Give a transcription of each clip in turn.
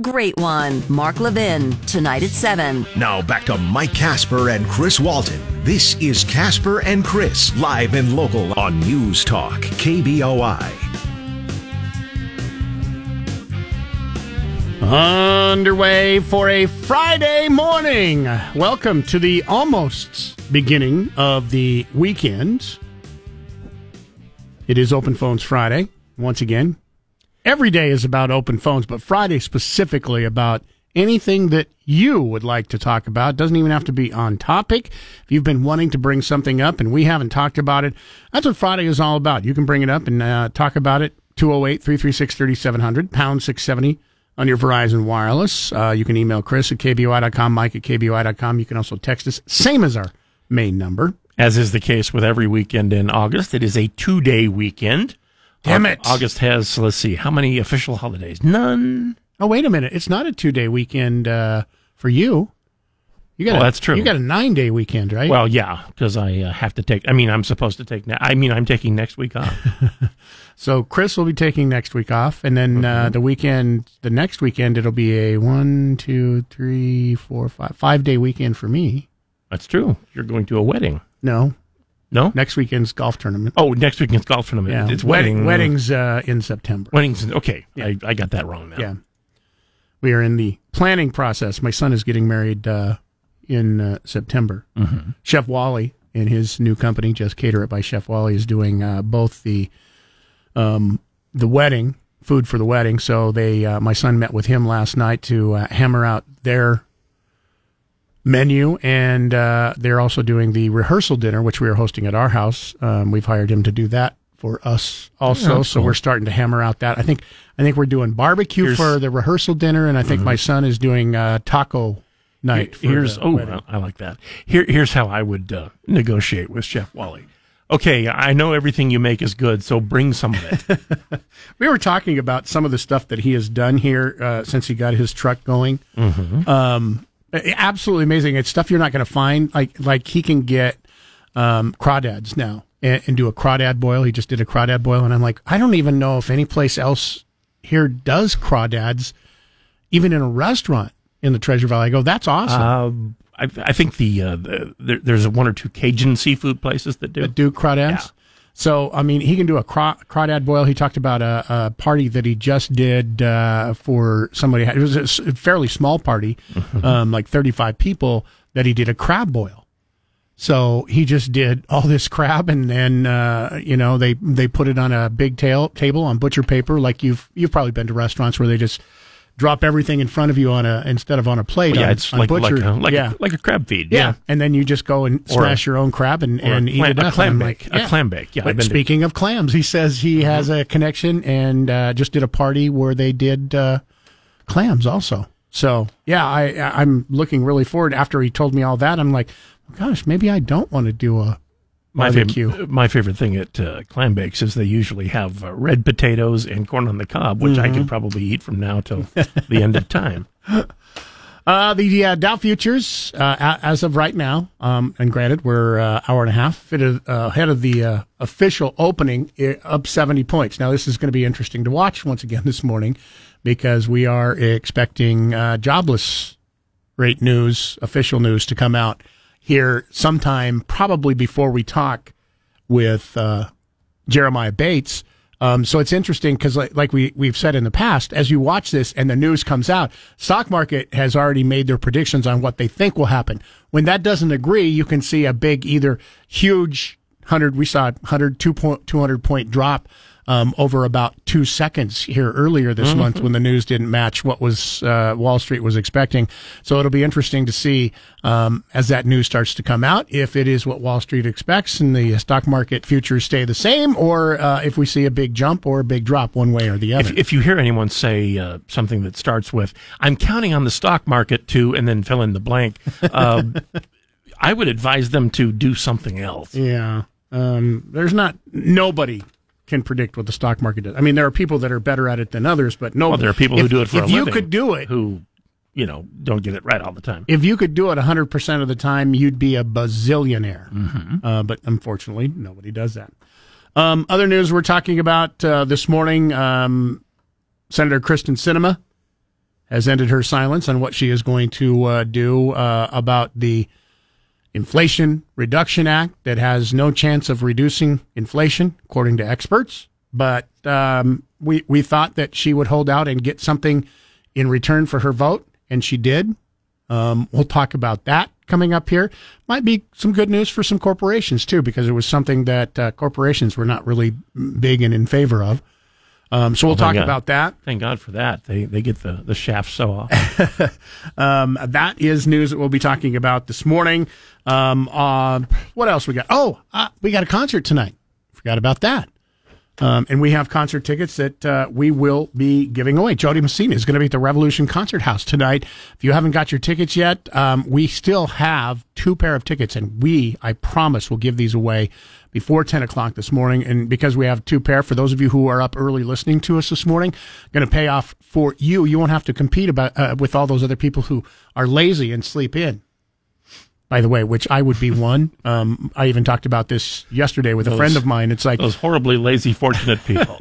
Great one. Mark Levin, tonight at 7. Now back to Mike Casper and Chris Walton. This is Casper and Chris, live and local on News Talk, KBOI. Underway for a Friday morning. Welcome to the almost beginning of the weekend. It is Open Phones Friday, once again. Every day is about open phones, but Friday specifically about anything that you would like to talk about. Doesn't even have to be on topic. If you've been wanting to bring something up and we haven't talked about it, that's what Friday is all about. You can bring it up and uh, talk about it. 208 336 3700, pound 670 on your Verizon Wireless. Uh, you can email Chris at KBOI.com, Mike at KBOI.com. You can also text us, same as our main number. As is the case with every weekend in August, it is a two day weekend. Damn it. August has, let's see, how many official holidays? None. Oh, wait a minute. It's not a two day weekend uh, for you. You got Well, a, that's true. You got a nine day weekend, right? Well, yeah, because I uh, have to take, I mean, I'm supposed to take, ne- I mean, I'm taking next week off. so Chris will be taking next week off, and then uh, Mm-hmm. the weekend, the next weekend, it'll be a one, two, three, four, five, five day weekend for me. That's true. You're going to a wedding. No, No? next weekend's golf tournament. Oh, next weekend's golf tournament. yeah, It's Wedding- wedding. weddings uh, in September. Weddings. Okay. Yeah. I, I got that wrong now. Yeah. We are in the planning process. My son is getting married uh, in uh, September. Mm-hmm. Chef Wally and his new company, Just Cater It by Chef Wally, is doing uh, both the um, the wedding food for the wedding. So they, uh, my son met with him last night to uh, hammer out their menu, and uh, they're also doing the rehearsal dinner, which we are hosting at our house. Um, we've hired him to do that for us also. that's so cool. we're starting to hammer out that. I think I think we're doing barbecue Here's- for the rehearsal dinner, and I think my son is doing uh, taco night. for Here's oh, wedding. I like that. Here, here's how I would uh, negotiate with Chef Wally. Okay, I know everything you make is good, so bring some of it. we were talking about some of the stuff that he has done here uh, since he got his truck going. Mm-hmm. Um, absolutely amazing. It's stuff you're not going to find. Like like he can get um, crawdads now and, and do a crawdad boil. He just did a crawdad boil, and I'm like, I don't even know if any place else here does crawdads, even in a restaurant in the Treasure Valley. I go, that's awesome. um, I, I think the, uh, the there, there's one or two Cajun seafood places that do. that do crawdads. So, I mean, he can do a craw- crawdad boil. He talked about a, a party that he just did uh, for somebody. It was a s- fairly small party, um, like 35 people, that he did a crab boil. So he just did all this crab, and then uh, you know they they put it on a big tail table on butcher paper, like you've you've probably been to restaurants where they just drop everything in front of you on a instead of on a plate. yeah, on, it's on like butcher. like a, like, yeah. a, like a crab feed. Yeah. Yeah, and then you just go and Or smash your own crab and, and a, eat clam, it up. a clam bake. like, A clam bake. Yeah, But been to- speaking of clams, he says he has a connection and uh, just did a party where they did uh, clams also. So yeah, I I'm looking really forward. After he told me all that, I'm like, gosh, maybe I don't want to do a my favorite my favorite thing at uh, clam bakes is they usually have uh, red potatoes and corn on the cob, which I Mm-hmm. can probably eat from now till the end of time. Uh, the uh, Dow futures, uh, as of right now, um, and granted, we're uh, hour and a half uh, ahead of the uh, official opening, up 70 points. Now, this is going to be interesting to watch once again this morning because we are expecting uh, jobless rate news, official news, to come out here sometime, probably before we talk with uh, Jeremiah Bates. Um, so it's interesting because, like, like we we've said in the past, as you watch this and the news comes out, stock market has already made their predictions on what they think will happen. When that doesn't agree, you can see a big, either huge hundred. We saw 100, 200 point drop um, over about two seconds here earlier this month when the news didn't match what was uh, Wall Street was expecting. So it'll be interesting to see um, as that news starts to come out if it is what Wall Street expects and the stock market futures stay the same, or uh, if we see a big jump or a big drop one way or the other. If, if you hear anyone say uh, something that starts with "I'm counting on the stock market to," and then fill in the blank, uh, I would advise them to do something else. Yeah. Um, there's not nobody can predict what the stock market does. I mean, there are people that are better at it than others, but no. Well, there are people who do it for If a you could do it, who, you know, don't get it right all the time. if you could do it 100% of the time, you'd be a bazillionaire. Mm-hmm. Uh, but unfortunately, nobody does that. Um, other news we're talking about uh, this morning um, Senator Kyrsten Sinema has ended her silence on what she is going to uh, do uh, about the Inflation Reduction Act that has no chance of reducing inflation, according to experts. But um, we we thought that she would hold out and get something in return for her vote, and she did. Um, we'll talk about that coming up here. Might be some good news for some corporations too, because it was something that uh, corporations were not really big and in favor of. Um, so we'll Well, talk God. about that. Thank God for that. They they get the the shaft so often. Um, that is news that we'll be talking about this morning. Um, uh, what else we got? Oh, uh, we got a concert tonight. Forgot about that. Um, and we have concert tickets that uh, we will be giving away. Jo Dee Messina is going to be at the Revolution Concert House tonight. If you haven't got your tickets yet, um, we still have two pair of tickets, and we, I promise, will give these away before 10 o'clock this morning. And because we have two pair, for those of you who are up early listening to us this morning, going to pay off for you. You won't have to compete about uh, with all those other people who are lazy and sleep in. By the way, which I would be one. Um, I even talked about this yesterday with a friend of mine. It's like Those horribly lazy, fortunate people.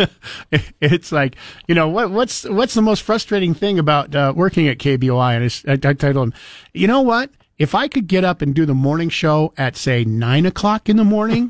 it's like you know what what's what's the most frustrating thing about uh, working at KBOI? And I, I told him, you know what? If I could get up and do the morning show at say nine o'clock in the morning,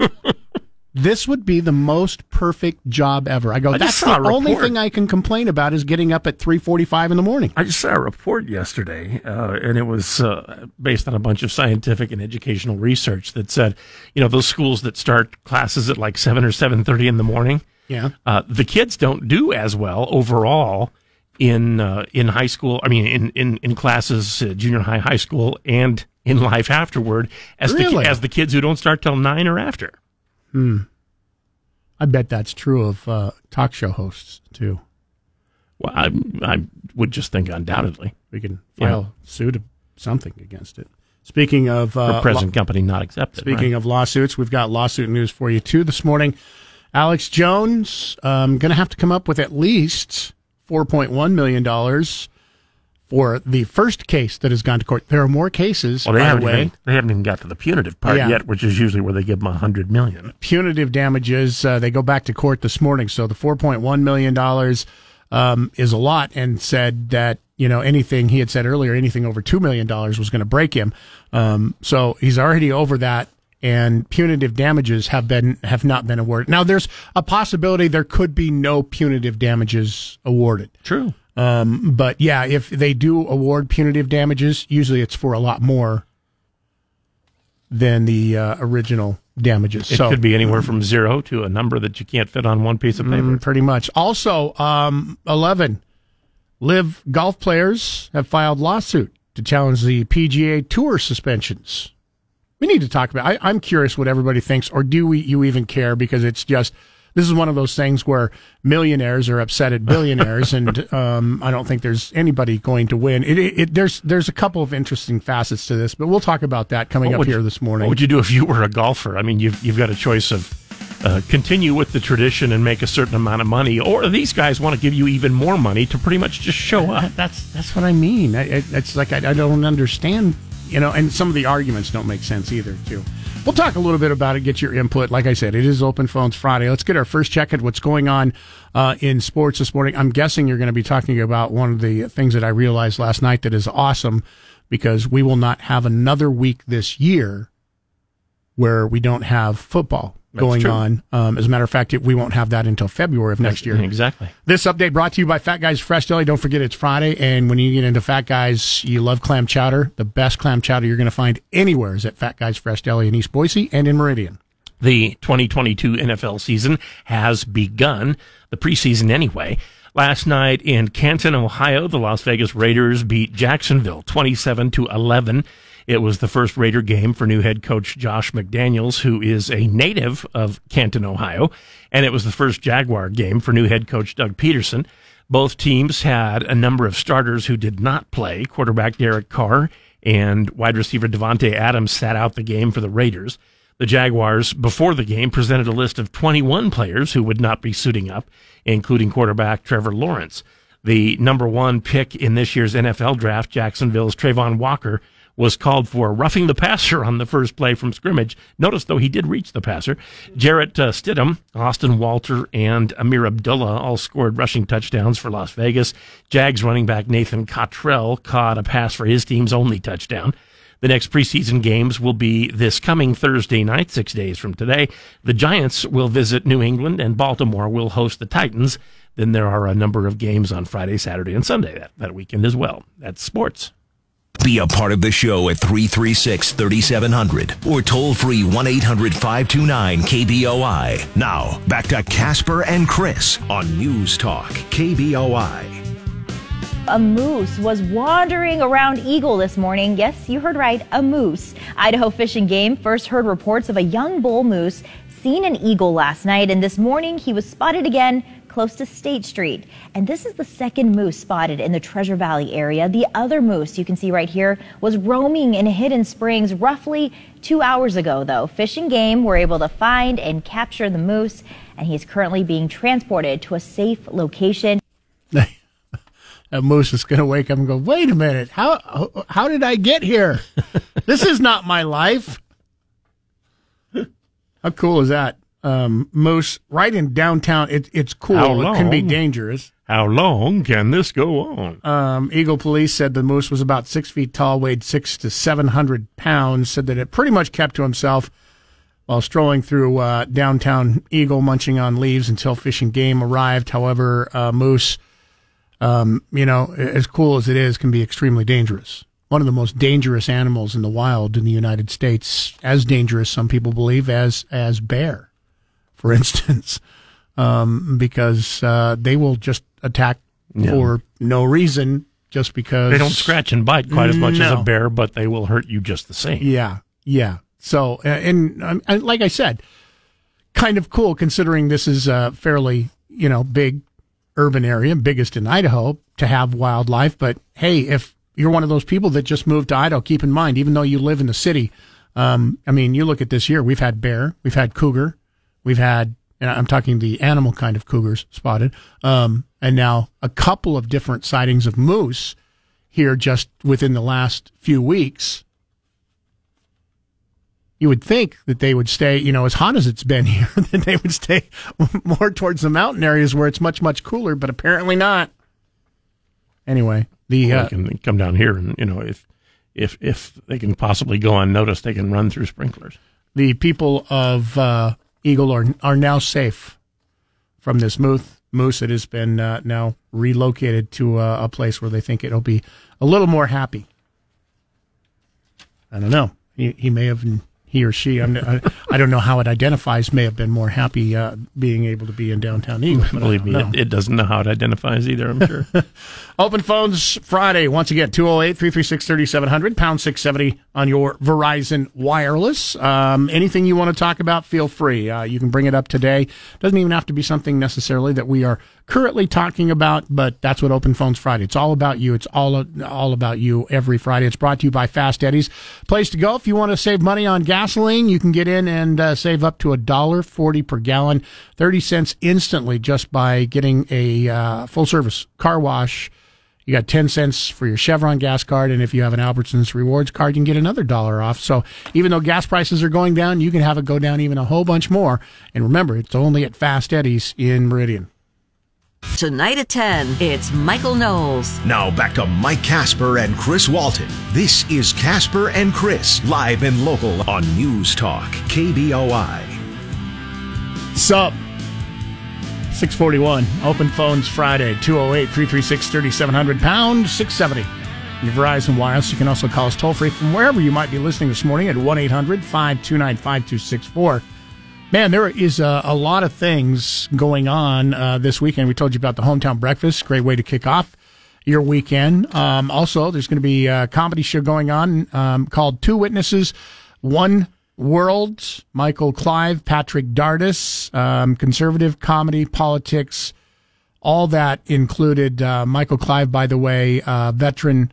this would be the most perfect job ever. I go. I That's the only thing I can complain about is getting up at three forty-five in the morning. I just saw a report yesterday, uh, and it was uh, based on a bunch of scientific and educational research that said, you know, those schools that start classes at like seven or seven thirty in the morning, Yeah. uh, the kids don't do as well overall in uh, in high school. I mean, in in in classes, uh, junior high, high school, and in life afterward, as Really? the as the kids who don't start till nine or after. Hmm. I bet that's true of uh, talk show hosts too. Well, I I would just think undoubtedly We can file suit something against it. Speaking of uh, present company not accepted. Speaking right? of lawsuits, we've got lawsuit news for you too this morning. Alex Jones um, going to have to come up with at least four point one million dollars for the first case that has gone to court. There are more cases, well, they by the haven't way. even, they haven't even got to the punitive part Yeah. yet, which is usually where they give them a hundred million. Punitive damages. Uh, they go back to court this morning, so the four point one million dollars um, is a lot, and said that you know anything he had said earlier, anything over two million dollars was going to break him. Um, so he's already over that. And punitive damages have been have not been awarded. Now, there's a possibility there could be no punitive damages awarded. True. Um, but yeah, if they do award punitive damages, usually it's for a lot more than the uh, original damages. It so could be anywhere from zero to a number that you can't fit on one piece of paper. Mm, pretty much. Also, um, eleven LIV golf players have filed lawsuit to challenge the PGA Tour suspensions. We need to talk about. I, I'm curious what everybody thinks, or do we? You even care? Because it's just this is one of those things where millionaires are upset at billionaires, and um, I don't think there's anybody going to win. It, it, it, there's there's a couple of interesting facets to this, but we'll talk about that coming What up here you- this morning. What would you do if you were a golfer? I mean, you've you've got a choice of uh, continue with the tradition and make a certain amount of money, or these guys want to give you even more money to pretty much just show up. That's that's what I mean. I, it's like I, I don't understand, you know, and some of the arguments don't make sense either. Too. We'll talk a little bit about it. Get your input. Like I said, it is Open Phones Friday. Let's get our first check at what's going on uh, in sports this morning. I'm guessing you're going to be talking about one of the things that I realized last night that is awesome because we will not have another week this year where we don't have football going true. on. Um, as a matter of fact, it, we won't have that until February of next year. Exactly. This update brought to you by Fat Guys Fresh Deli. Don't forget it's Friday, and when you get into Fat Guys, you love clam chowder. The best clam chowder you're going to find anywhere is at Fat Guys Fresh Deli in East Boise and in Meridian. The 2022 NFL season has begun, the preseason anyway. Last night in Canton, Ohio, the Las Vegas Raiders beat Jacksonville 27 to 11. It was the first Raider game for new head coach Josh McDaniels, who is a native of Canton, Ohio, and it was the first Jaguar game for new head coach Doug Pederson. Both teams had a number of starters who did not play. Quarterback Derek Carr and wide receiver Davante Adams sat out the game for the Raiders. The Jaguars, before the game, presented a list of 21 players who would not be suiting up, including quarterback Trevor Lawrence. The number one pick in this year's NFL draft, Jacksonville's Travon Walker, was called for roughing the passer on the first play from scrimmage. Notice, though, he did reach the passer. Jarrett uh, Stidham, Austin Walter, and Ameer Abdullah all scored rushing touchdowns for Las Vegas. Jags running back Nathan Cottrell caught a pass for his team's only touchdown. The next preseason games will be this coming Thursday night, six days from today. The Giants will visit New England, and Baltimore will host the Titans. Then there are a number of games on Friday, Saturday, and Sunday that, that weekend as well. That's sports. Be a part of the show at 336 3700 or toll free 1 800 529 KBOI. Now, back to Casper and Chris on News Talk KBOI. A moose was wandering around Eagle this morning. Yes, you heard right, a moose. Idaho Fish and Game first heard reports of a young bull moose seen in Eagle last night, and this morning he was spotted again close to State Street. And this is the second moose spotted in the Treasure Valley area. The other moose you can see right here was roaming in Hidden Springs roughly two hours ago, though. Fish and Game were able to find and capture the moose, and he is currently being transported to a safe location. that moose is going to wake up and go, wait a minute, how, how did I get here? this is not my life. How cool is that? Um, moose right in downtown. It, it's cool. It can be dangerous. How long can this go on? Um, Eagle police said the moose was about six feet tall, weighed six to seven hundred pounds. Said that it pretty much kept to himself while strolling through uh, downtown Eagle, munching on leaves until Fish and Game arrived. However, uh, moose, um, you know, as cool as it is, can be extremely dangerous. One of the most dangerous animals in the wild in the United States, as dangerous, some people believe, as as bear for instance, um, because uh, they will just attack yeah. for no reason, just because they don't scratch and bite quite as much no. as a bear, but they will hurt you just the same. Yeah, yeah. So, uh, and, and, and like I said, kind of cool considering this is a fairly you know big urban area, biggest in Idaho, to have wildlife. But hey, if you're one of those people that just moved to Idaho, keep in mind, even though you live in the city, um, I mean, you look at this year, we've had bear, we've had cougar, We've had, I'm talking the animal kind of cougars spotted, um, and now a couple of different sightings of moose here just within the last few weeks. You would think that they would stay, you know, as hot as it's been here, that they would stay more towards the mountain areas where it's much, much cooler, but apparently not. Anyway, the well, uh, they can come down here, and you know, if if if they can possibly go unnoticed, they can run through sprinklers. The people of uh, Eagle are are now safe from this moose. Moose it has been uh, now relocated to a, a place where they think it'll be a little more happy. I don't know. He, he may have he or she, I'm, I, I don't know how it identifies, may have been more happy uh, being able to be in downtown Eagle. Believe me, it, it, doesn't know how it identifies either, I'm sure. Open phones Friday, once again, 208 336 3700, pound 670 on your Verizon Wireless. Um, anything you want to talk about, feel free. Uh, you can bring it up today. Doesn't even have to be something necessarily that we are currently talking about, but that's what Open Phones Friday. It's all about you. It's all all about you every Friday. It's brought to you by Fast Eddie's. Place to go if you want to save money on gasoline. You can get in and uh, save up to a dollar forty per gallon, thirty cents instantly just by getting a uh, full service car wash. You got 10 cents for your Chevron gas card. And if you have an Albertsons rewards card, you can get another dollar off. So even though gas prices are going down, you can have it go down even a whole bunch more. And remember, it's only at Fast Eddie's in Meridian. Tonight at 10, it's Michael Knowles. Now back to Mike Casper and Chris Walton. This is Casper and Chris, live and local on News Talk, KBOI. Sup? 641. Open phones Friday, 208 336 3700, pound 670. Your Verizon Wireless. You can also call us toll free from wherever you might be listening this morning at 1 800 529 5264. Man, there is a, a lot of things going on uh, this weekend. We told you about the hometown breakfast. Great way to kick off your weekend. Um, also, there's going to be a comedy show going on um, called Two Witnesses, One World. Michael Clive, Patrick Dardis, um, conservative comedy, politics, all that included. Uh, Michael Clive, by the way, uh, veteran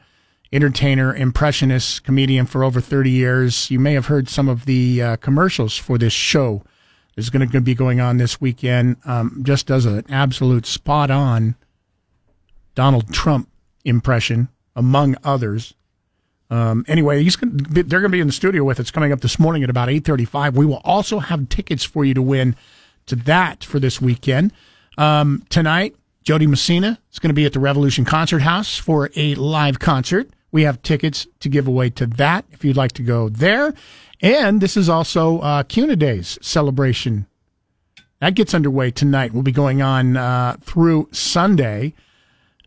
entertainer, impressionist, comedian for over 30 years. You may have heard some of the uh, commercials for this show is going to be going on this weekend. Um, just does an absolute spot on Donald Trump impression, among others. Um, anyway, he's gonna be, they're going to be in the studio with us coming up this morning at about 8.35. We will also have tickets for you to win to that for this weekend. Um, tonight, Jo Dee Messina is going to be at the Revolution Concert House for a live concert. We have tickets to give away to that if you'd like to go there. And this is also uh, Kuna Days celebration. That gets underway tonight. We'll be going on uh, through Sunday.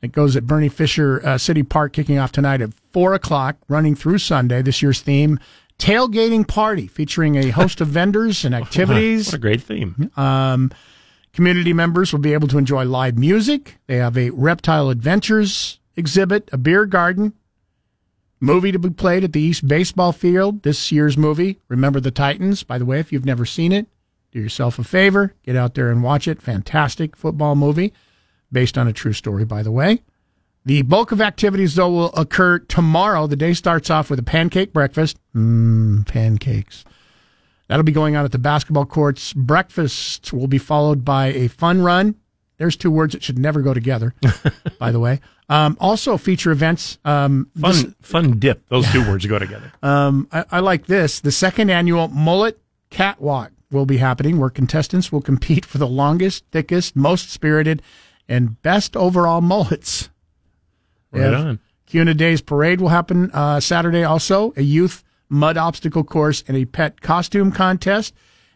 It goes at Bernie Fisher uh, City Park, kicking off tonight at 4 o'clock, running through Sunday. This year's theme, Tailgating Party, featuring a host of vendors and activities. What a great theme. Um, community members will be able to enjoy live music. They have a reptile adventures exhibit, a beer garden, movie to be played at the East Baseball Field. This year's movie, Remember the Titans. By the way, if you've never seen it, do yourself a favor, get out there and watch it. Fantastic football movie, based on a true story, by the way. The bulk of activities, though, will occur tomorrow. The day starts off with a pancake breakfast. Mmm, pancakes. That'll be going on at the basketball courts. Breakfast will be followed by a fun run. There's two words that should never go together, by the way. Um, also, feature events. Um, Fun, this- fun dip. Those two words go together. um, I, I like this. The second annual Mullet Catwalk will be happening, where contestants will compete for the longest, thickest, most spirited, and best overall mullets. Right If on. Kuna Days Parade will happen uh, Saturday also, a youth mud obstacle course and a pet costume contest.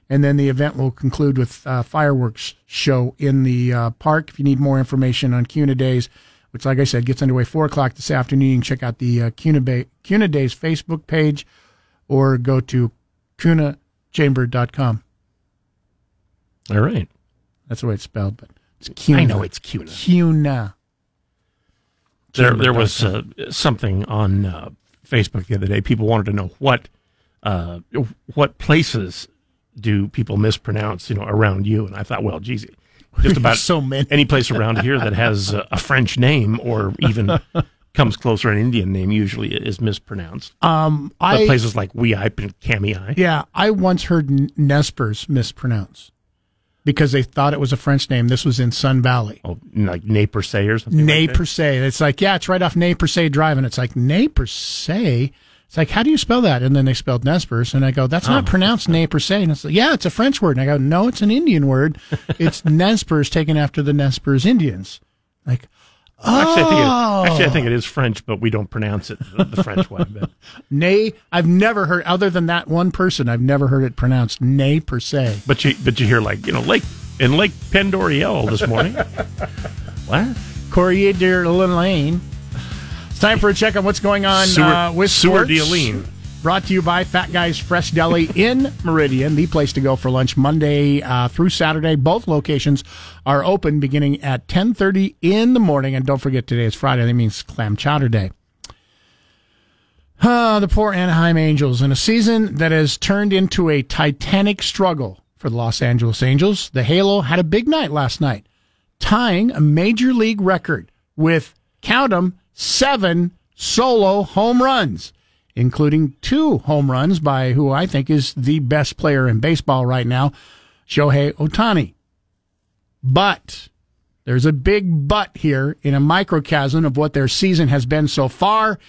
And then the event will conclude with uh, fireworks show in the uh, park. If you need more information on Kuna Days, which, like I said, gets underway 4 o'clock this afternoon, you can check out the uh, Kuna, Bay, Kuna Days Facebook page or go to kunachamber.com. All right. That's the way it's spelled, but it's Kuna. I know it's Kuna. Kuna. There, there was uh, something on uh, Facebook the other day. People wanted to know what uh, what places do people mispronounce, you know, around you. And I thought, well, geez, just about So many. any place around here that has a, a French name or even comes closer an Indian name usually is mispronounced. Um, But I, places like Weippe and Kamiah. Yeah, I once heard Nez Perce mispronounced because they thought it was a French name. This was in Sun Valley. Oh, like Perce or something. Nez like. It's like, yeah, it's right off Nez Perce Drive. And it's like, Nez Perce? It's like, how do you spell that? And then they spelled Nez Perce. And I go, that's Oh. not pronounced per se. And it's like, yeah, it's a French word. And I go, no, it's an Indian word. It's Nez Perce taken after the Nez Perce Indians. Like, Actually, I it, Oh. actually, I think it is French, but we don't pronounce it the, the French way. But Nay, I've never heard, other than that one person, I've never heard it pronounced Nez Perce. but you but you hear like you know Lake in Lake Pendoriel this morning. what? Courrier de Lane. Time for a check on what's going on Sewer, uh, with Sewer sports. Brought to you by Fat Guys Fresh Deli in Meridian, the place to go for lunch Monday uh, through Saturday. Both locations are open beginning at 10:30 in the morning. And don't forget, today is Friday. That means Clam Chowder Day. Ah, the poor Anaheim Angels in a season that has turned into a titanic struggle for the Los Angeles Angels. The Halo had a big night last night, tying a major league record with count 'em seven solo home runs, including two home runs by who I think is the best player in baseball right now, Shohei Ohtani. But there's a big but here in a microcosm of what their season has been so far.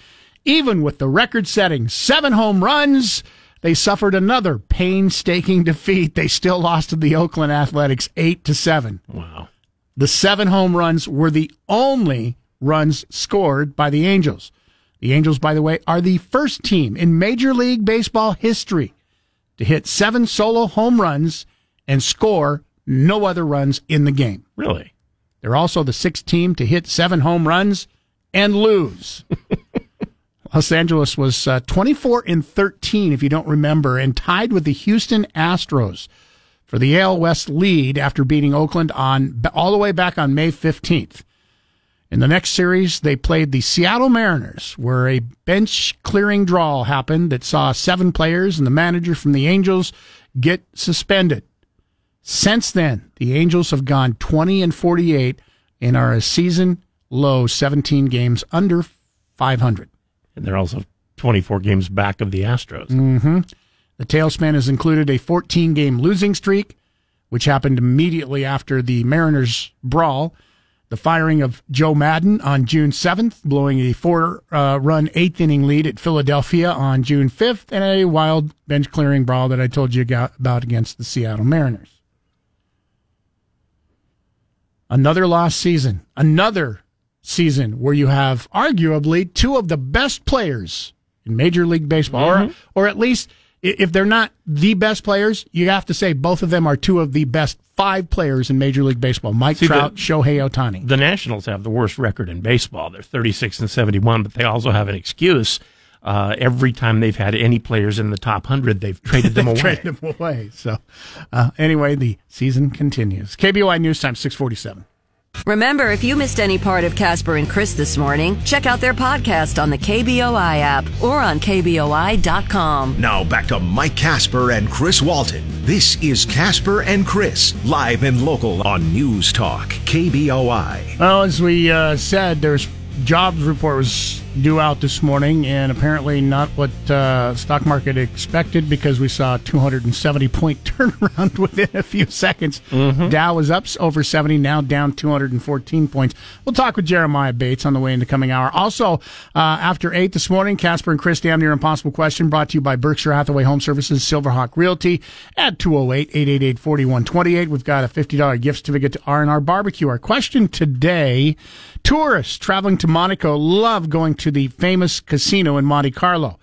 Even with the record setting seven home runs, they suffered another painstaking defeat. They still lost to the Oakland Athletics eight to seven. Wow. The seven home runs were the only runs scored by the Angels. The Angels, by the way, are the first team in Major League Baseball history to hit seven solo home runs and score no other runs in the game. Really? They're also the sixth team to hit seven home runs and lose. Los Angeles was uh, 24 and 13, if you don't remember, and tied with the Houston Astros for the AL West lead after beating Oakland on all the way back on May 15th. In the next series, they played the Seattle Mariners, where a bench clearing draw happened that saw seven players and the manager from the Angels get suspended. Since then, the Angels have gone 20 and 48 and are a season low 17 games under 500. And they're also 24 games back of the Astros. Mm-hmm. The tailspin has included a 14 game losing streak, which happened immediately after the Mariners brawl. The firing of Joe Maddon on June 7th, blowing a four uh, run eighth inning lead at Philadelphia on June 5th, and a wild bench clearing brawl that I told you about against the Seattle Mariners. Another lost season. Another season where you have arguably two of the best players in Major League Baseball, mm-hmm. or, or at least if they're not the best players, you have to say both of them are two of the best five players in Major League Baseball: Mike See, Trout, the, Shohei Ohtani. The Nationals have the worst record in baseball. They're thirty-six and seventy-one, but they also have an excuse. Uh, every time they've had any players in the top hundred, they've traded them away. traded them away. So, uh, anyway, the season continues. KBOI News Time six forty-seven. Remember, if you missed any part of Casper and Chris this morning, check out their podcast on the KBOI app or on KBOI.com. Now back to Mike Casper and Chris Walton. This is Casper and Chris, live and local on News Talk, KBOI. Well, as we uh, said, there's jobs report was due out this morning, and apparently not what uh, stock market expected because we saw a 270 point turnaround within a few seconds. Mm-hmm. Dow was up over 70, now down 214 points. We'll talk with Jeremiah Bates on the way in the coming hour. Also, uh, after 8 this morning, Casper and Chris Damn Near Impossible Question brought to you by Berkshire Hathaway Home Services, Silverhawk Realty at 208 888 4128. We've got a $50 gift certificate to R&R Barbecue. Our question today Tourists traveling to Monaco love going to the famous casino in Monte Carlo.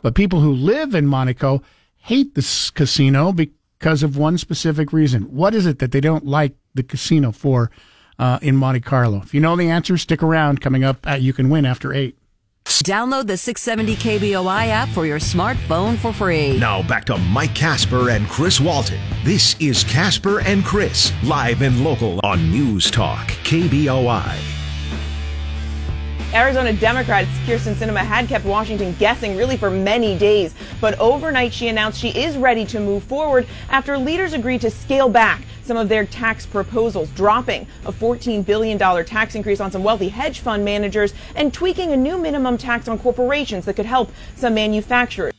But people who live in Monaco hate this casino because of one specific reason. What is it that they don't like the casino for uh, in Monte Carlo? If you know the answer, stick around. Coming up, at You Can Win after 8. Download the 670 KBOI app for your smartphone for free. Now back to Mike Casper and Chris Walton. This is Casper and Chris, live and local on News Talk, KBOI. Arizona Democrat Kyrsten Sinema had kept Washington guessing really for many days. But overnight, she announced she is ready to move forward after leaders agreed to scale back some of their tax proposals, dropping a $14 billion tax increase on some wealthy hedge fund managers and tweaking a new minimum tax on corporations that could help some manufacturers.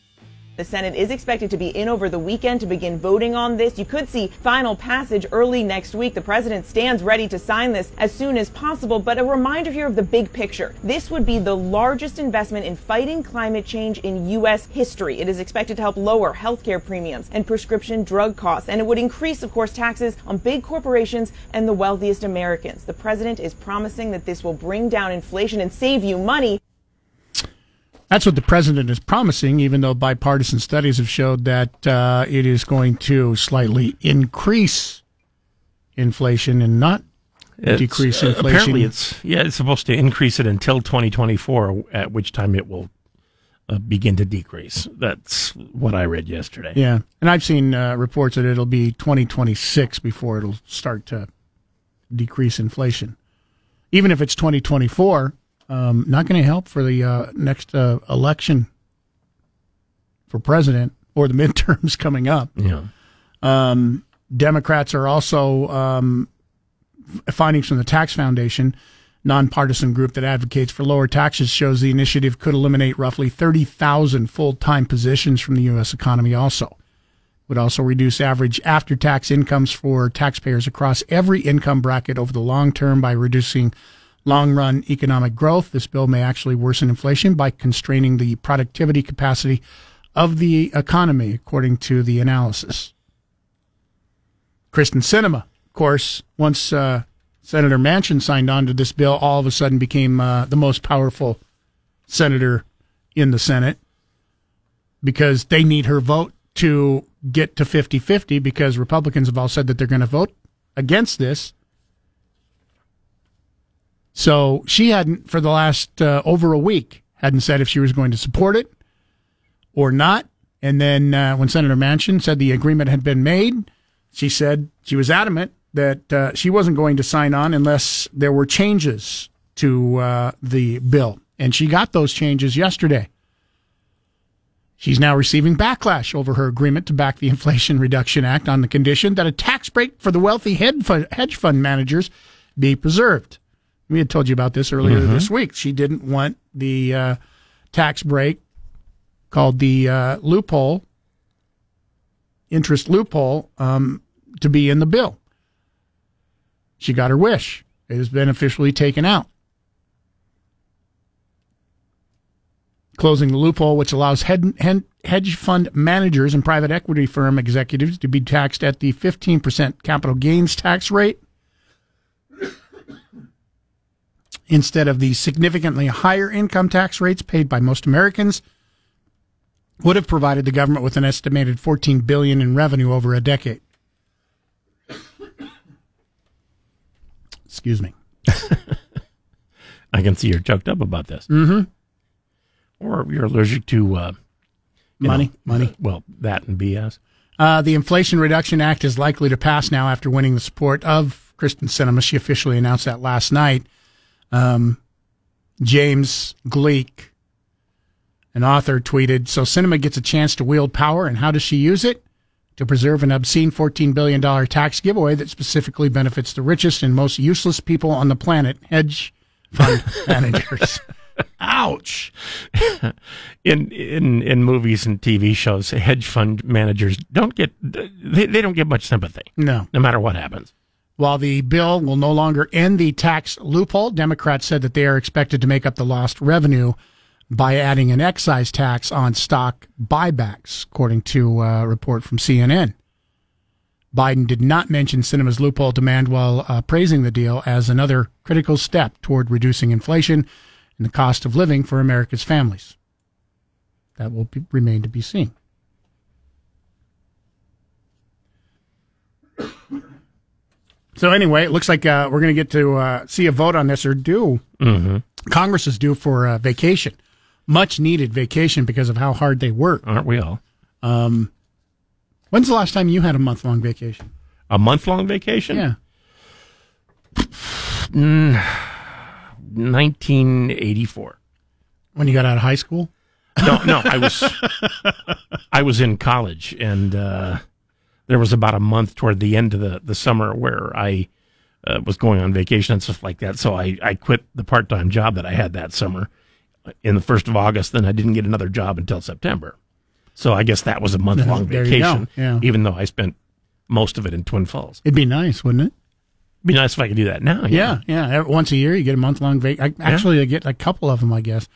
The Senate is expected to be in over the weekend to begin voting on this. You could see final passage early next week. The president stands ready to sign this as soon as possible. But a reminder here of the big picture. This would be the largest investment in fighting climate change in U.S. history. It is expected to help lower healthcare premiums and prescription drug costs. And it would increase, of course, taxes on big corporations and the wealthiest Americans. The president is promising that this will bring down inflation and save you money. That's what the president is promising, even though bipartisan studies have showed that uh, it is going to slightly increase inflation and not it's, decrease inflation. Uh, apparently, it's yeah, it's supposed to increase it until 2024, at which time it will uh, begin to decrease. That's what I read yesterday. Yeah, and I've seen uh, reports that it'll be 2026 before it'll start to decrease inflation. Even if it's 2024 um, not going to help for the uh, next uh, election for president or the midterms coming up. Yeah. Um, Democrats are also um, findings from the Tax Foundation, nonpartisan group that advocates for lower taxes, shows the initiative could eliminate roughly 30,000 full time positions from the U.S. economy. Also, would also reduce average after tax incomes for taxpayers across every income bracket over the long term by reducing long run economic growth. This bill may actually worsen inflation by constraining the productivity capacity of the economy, according to the analysis. Kyrsten Sinema, of course, once uh, Senator Manchin signed on to this bill, all of a sudden became uh, the most powerful senator in the Senate because they need her vote to get to 50 50 because Republicans have all said that they're going to vote against this. So she hadn't, for the last uh, over a week, hadn't said if she was going to support it or not. And then uh, when Senator Manchin said the agreement had been made, she said she was adamant that uh, she wasn't going to sign on unless there were changes to uh, the bill. And she got those changes yesterday. She's now receiving backlash over her agreement to back the Inflation Reduction Act on the condition that a tax break for the wealthy hedge fund managers be preserved. We had told you about this earlier mm-hmm. this week. She didn't want the uh, tax break called the uh, loophole, interest loophole, um, to be in the bill. She got her wish. It has been officially taken out. Closing the loophole, which allows hedge fund managers and private equity firm executives to be taxed at the 15% capital gains tax rate instead of the significantly higher income tax rates paid by most Americans would have provided the government with an estimated 14 billion in revenue over a decade. Excuse me. I can see you're choked up about this. Mm-hmm. Or you're allergic to uh, money. Know, money. Well, that and BS. Uh, the Inflation Reduction Act is likely to pass now after winning the support of Kyrsten Sinema. She officially announced that last night. Um, James Gleick, an author, tweeted So Sinema gets a chance to wield power, and how does she use it? To preserve an obscene $14 billion tax giveaway that specifically benefits the richest and most useless people on the planet, hedge fund managers. Ouch. in in in movies and TV shows, hedge fund managers don't get they, they don't get much sympathy. No. No matter what happens. While the bill will no longer end the tax loophole, Democrats said that they are expected to make up the lost revenue by adding an excise tax on stock buybacks, according to a report from CNN. Biden did not mention Sinema's loophole demand while uh, praising the deal as another critical step toward reducing inflation and the cost of living for America's families. That will be, remain to be seen. So anyway, it looks like uh, we're going to get to uh, see a vote on this or do Mm-hmm. Congress is due for a vacation, much needed vacation because of how hard they work. Aren't we all? Um, when's the last time you had a month long vacation? A month long vacation? Yeah. Mm, 1984. When you got out of high school? No, no, I was I was in college and uh, there was about a month toward the end of the, the summer where I uh, was going on vacation and stuff like that. So I, I quit the part time job that I had that summer in the first of August. Then I didn't get another job until September. So I guess that was a month long vacation, yeah. even though I spent most of it in Twin Falls. It'd be nice, wouldn't it? It'd be nice if I could do that now. Yeah, yeah. yeah. Once a year, you get a month long vacation. Actually, yeah. they get a couple of them, I guess.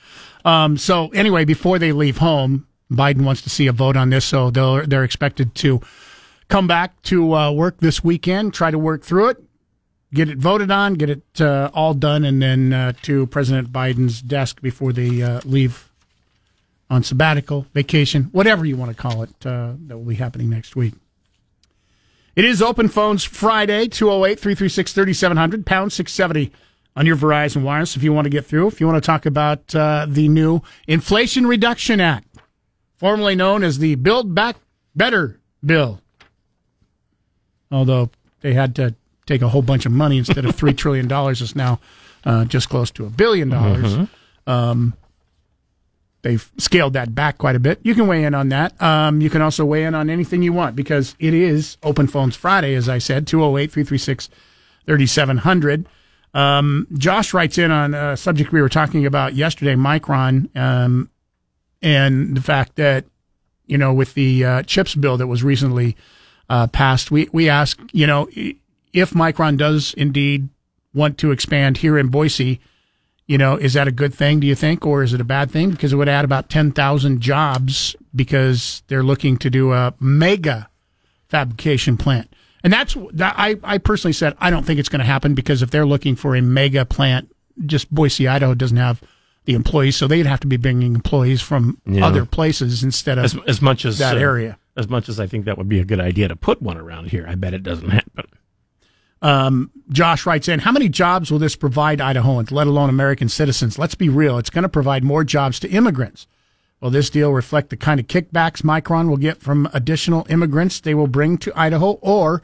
Um, so anyway, before they leave home, Biden wants to see a vote on this, so they're they're expected to come back to uh, work this weekend, try to work through it, get it voted on, get it uh, all done, and then uh, to President Biden's desk before they uh, leave on sabbatical, vacation, whatever you want to call it, uh, that will be happening next week. It is Open Phones Friday, 208 336 3700, pound 670 on your Verizon Wireless if you want to get through. If you want to talk about uh, the new Inflation Reduction Act, formerly known as the Build Back Better Bill although they had to take a whole bunch of money instead of $3 trillion, is now uh, just close to a billion dollars. Mm-hmm. Um, they've scaled that back quite a bit. You can weigh in on that. Um, you can also weigh in on anything you want because it is Open Phones Friday, as I said, 208 336 3700. Um, Josh writes in on a subject we were talking about yesterday, Micron, um, and the fact that, you know, with the uh, chips bill that was recently uh, passed, we, we ask, you know, if Micron does indeed want to expand here in Boise, you know, is that a good thing, do you think, or is it a bad thing? Because it would add about 10,000 jobs because they're looking to do a mega fabrication plant. And that's that I, I personally said I don't think it's going to happen because if they're looking for a mega plant, just Boise, Idaho doesn't have the employees, so they'd have to be bringing employees from yeah. other places instead of as, as much as that uh, area as much as I think that would be a good idea to put one around here, I bet it doesn't happen. Um, Josh writes in, how many jobs will this provide Idahoans, let alone American citizens? Let's be real. It's going to provide more jobs to immigrants. Will this deal reflect the kind of kickbacks Micron will get from additional immigrants they will bring to Idaho? Or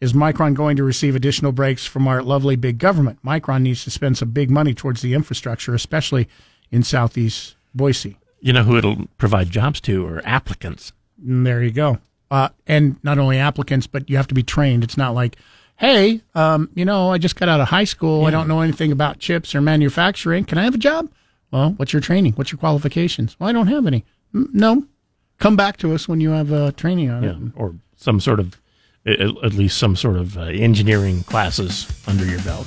is Micron going to receive additional breaks from our lovely big government? Micron needs to spend some big money towards the infrastructure, especially in southeast Boise. You know who it'll provide jobs to or applicants. And there you go. Uh, and not only applicants, but you have to be trained. It's not like, hey, um, you know, I just got out of high school. Yeah. I don't know anything about chips or manufacturing. Can I have a job? Well, what's your training? What's your qualifications? Well, I don't have any. No. Come back to us when you have uh, training on yeah, it. Or some sort of, at least some sort of uh, engineering classes under your belt.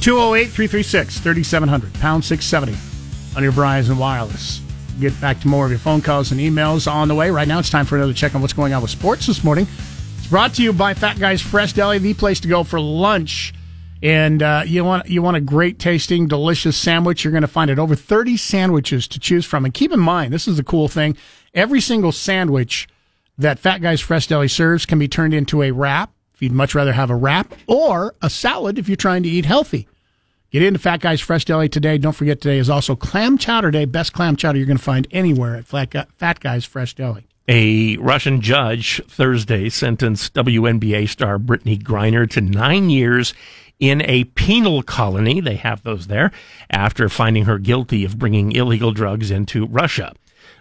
208 336 3700, pound 670 on your Verizon Wireless. Get back to more of your phone calls and emails on the way. Right now, it's time for another check on what's going on with sports this morning. It's brought to you by Fat Guys Fresh Deli, the place to go for lunch. And uh, you want you want a great tasting, delicious sandwich. You're going to find it over 30 sandwiches to choose from. And keep in mind, this is the cool thing: every single sandwich that Fat Guys Fresh Deli serves can be turned into a wrap if you'd much rather have a wrap, or a salad if you're trying to eat healthy. Get into Fat Guys Fresh Deli today. Don't forget today is also Clam Chowder Day. Best clam chowder you're going to find anywhere at Fat Guys Fresh Deli. A Russian judge Thursday sentenced WNBA star Brittney Griner to nine years in a penal colony. They have those there after finding her guilty of bringing illegal drugs into Russia.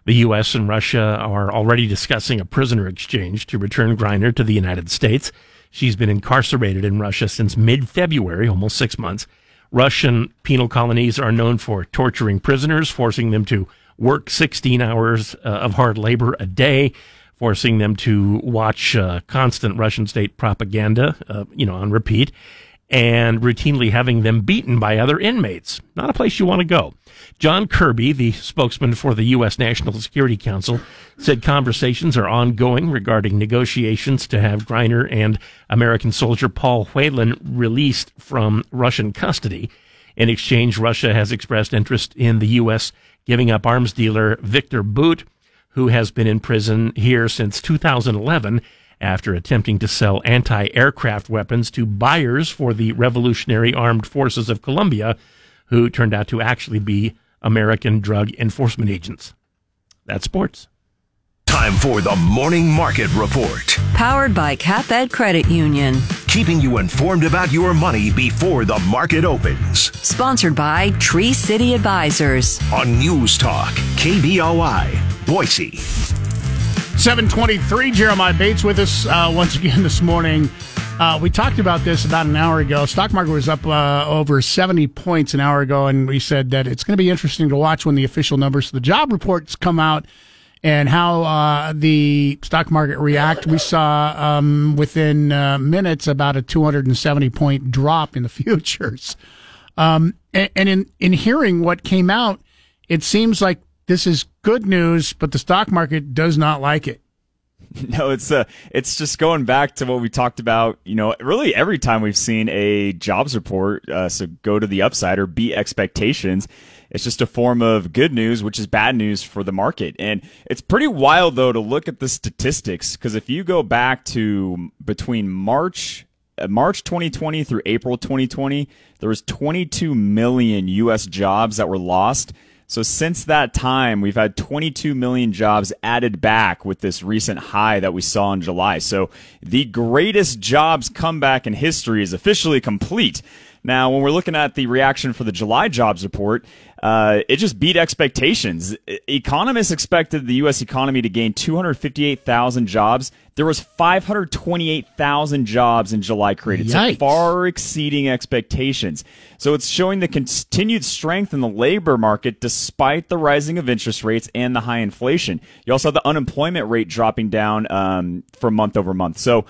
The U.S. and Russia are already discussing a prisoner exchange to return Griner to the United States. She's been incarcerated in Russia since mid February, almost six months. Russian penal colonies are known for torturing prisoners, forcing them to work 16 hours uh, of hard labor a day, forcing them to watch uh, constant Russian state propaganda, uh, you know, on repeat and routinely having them beaten by other inmates. Not a place you want to go. John Kirby, the spokesman for the U.S. National Security Council, said conversations are ongoing regarding negotiations to have Griner and American soldier Paul Whelan released from Russian custody. In exchange, Russia has expressed interest in the U.S. giving up arms dealer Victor Bout, who has been in prison here since 2011 after attempting to sell anti aircraft weapons to buyers for the Revolutionary Armed Forces of Colombia, who turned out to actually be American drug enforcement agents. That's sports. Time for the Morning Market Report. Powered by CapEd Credit Union. Keeping you informed about your money before the market opens. Sponsored by Tree City Advisors. On News Talk, KBOI, Boise. 723, Jeremiah Bates with us uh, once again this morning. Uh, we talked about this about an hour ago. Stock market was up uh, over 70 points an hour ago, and we said that it's going to be interesting to watch when the official numbers, the job reports come out, and how uh, the stock market react. We saw um, within uh, minutes about a 270 point drop in the futures. Um, and, and in, in hearing what came out, it seems like this is good news, but the stock market does not like it. No, it's uh, it's just going back to what we talked about. You know, really every time we've seen a jobs report, uh, so go to the upside or beat expectations. It's just a form of good news, which is bad news for the market. And it's pretty wild though to look at the statistics because if you go back to between March uh, March 2020 through April 2020, there was 22 million U.S. jobs that were lost. So since that time, we've had 22 million jobs added back with this recent high that we saw in July. So the greatest jobs comeback in history is officially complete. Now, when we're looking at the reaction for the July jobs report, uh, it just beat expectations. Economists expected the U.S. economy to gain 258,000 jobs. There was 528,000 jobs in July created, Yikes. so far exceeding expectations. So it's showing the continued strength in the labor market despite the rising of interest rates and the high inflation. You also have the unemployment rate dropping down um, from month over month. So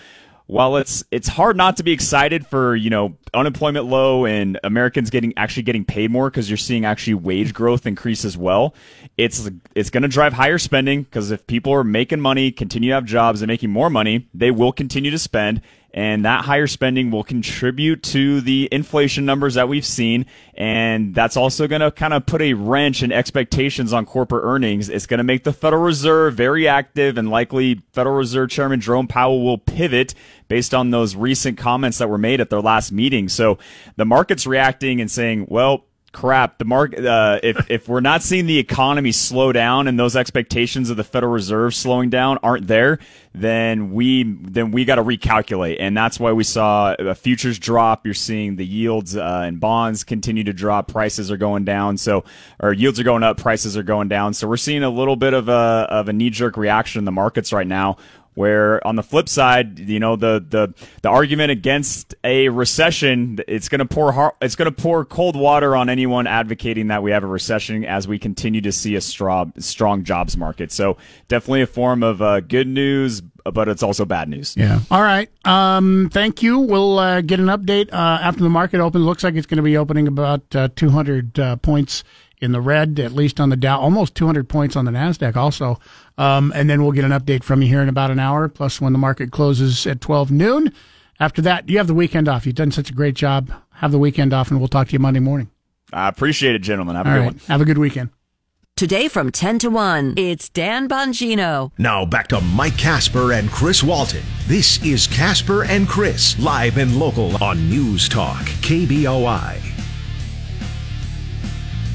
while it's it's hard not to be excited for you know unemployment low and Americans getting actually getting paid more because you're seeing actually wage growth increase as well. It's it's going to drive higher spending because if people are making money, continue to have jobs, and making more money, they will continue to spend, and that higher spending will contribute to the inflation numbers that we've seen. And that's also going to kind of put a wrench in expectations on corporate earnings. It's going to make the federal reserve very active and likely federal reserve chairman jerome powell will pivot based on those recent comments that were made at their last meeting. So the market's reacting and saying well crap. The market uh, if if we're not seeing the economy slow down and those expectations of the Federal Reserve slowing down aren't there then we then we got to recalculate. And that's why we saw futures drop. You're seeing the yields uh, and bonds continue to drop. Prices are going down. So or yields are going up. Prices are going down. So we're seeing a little bit of a of a knee jerk reaction in the markets right now where on the flip side, you know, the the the argument against a recession, it's going to pour it's going to pour cold water on anyone advocating that we have a recession as we continue to see a strong strong jobs market. So definitely a form of uh, good news but it's also bad news. Yeah. All right. Um, thank you. We'll uh, get an update uh, after the market opens. Looks like it's going to be opening about uh, 200 uh, points in the red, at least on the Dow, almost 200 points on the Nasdaq, also. Um, and then we'll get an update from you here in about an hour. Plus, when the market closes at 12 noon. After that, you have the weekend off. You've done such a great job. Have the weekend off, and we'll talk to you Monday morning. I appreciate it, gentlemen. Have a All good right. one. Have a good weekend. Today from 10 to 1, it's Dan Bongino. Now back to Mike Casper and Chris Walton. This is Casper and Chris, live and local on News Talk, KBOI.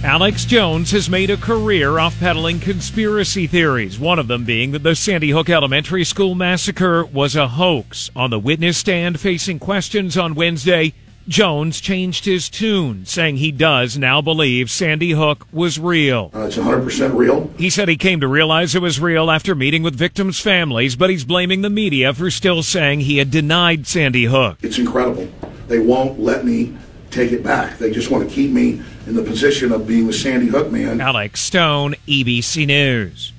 Alex Jones has made a career off peddling conspiracy theories, one of them being that the Sandy Hook Elementary School massacre was a hoax. On the witness stand facing questions on Wednesday, Jones changed his tune, saying he does now believe Sandy Hook was real. Uh, it's 100% real. He said he came to realize it was real after meeting with victims' families, but he's blaming the media for still saying he had denied Sandy Hook. It's incredible. They won't let me take it back. They just want to keep me in the position of being the Sandy Hook man. Alex Stone, ABC News.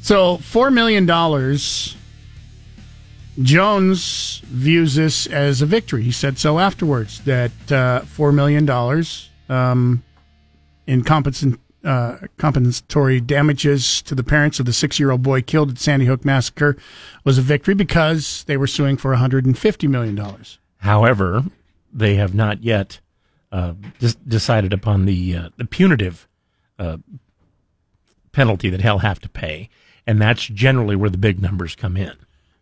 So, $4 million. Jones views this as a victory. He said so afterwards that uh, $4 million um, in compensation. Uh, compensatory damages to the parents of the six-year-old boy killed at Sandy Hook massacre was a victory because they were suing for 150 million dollars. However, they have not yet uh, dis- decided upon the uh, the punitive uh, penalty that he'll have to pay, and that's generally where the big numbers come in.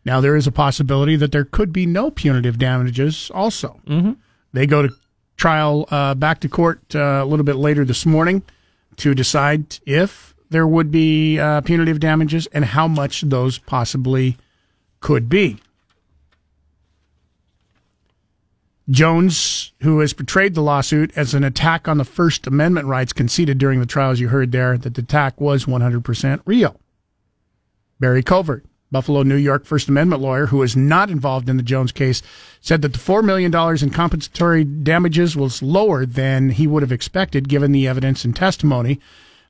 Now there is a possibility that there could be no punitive damages. Also, mm-hmm. they go to trial uh, back to court uh, a little bit later this morning to decide if there would be uh, punitive damages and how much those possibly could be. Jones, who has portrayed the lawsuit as an attack on the First Amendment rights, conceded during the trials, you heard there, that the attack was 100% real. Barry Covert, Buffalo, New York First Amendment lawyer who is not involved in the Jones case, said that the $4 million in compensatory damages was lower than he would have expected given the evidence and testimony.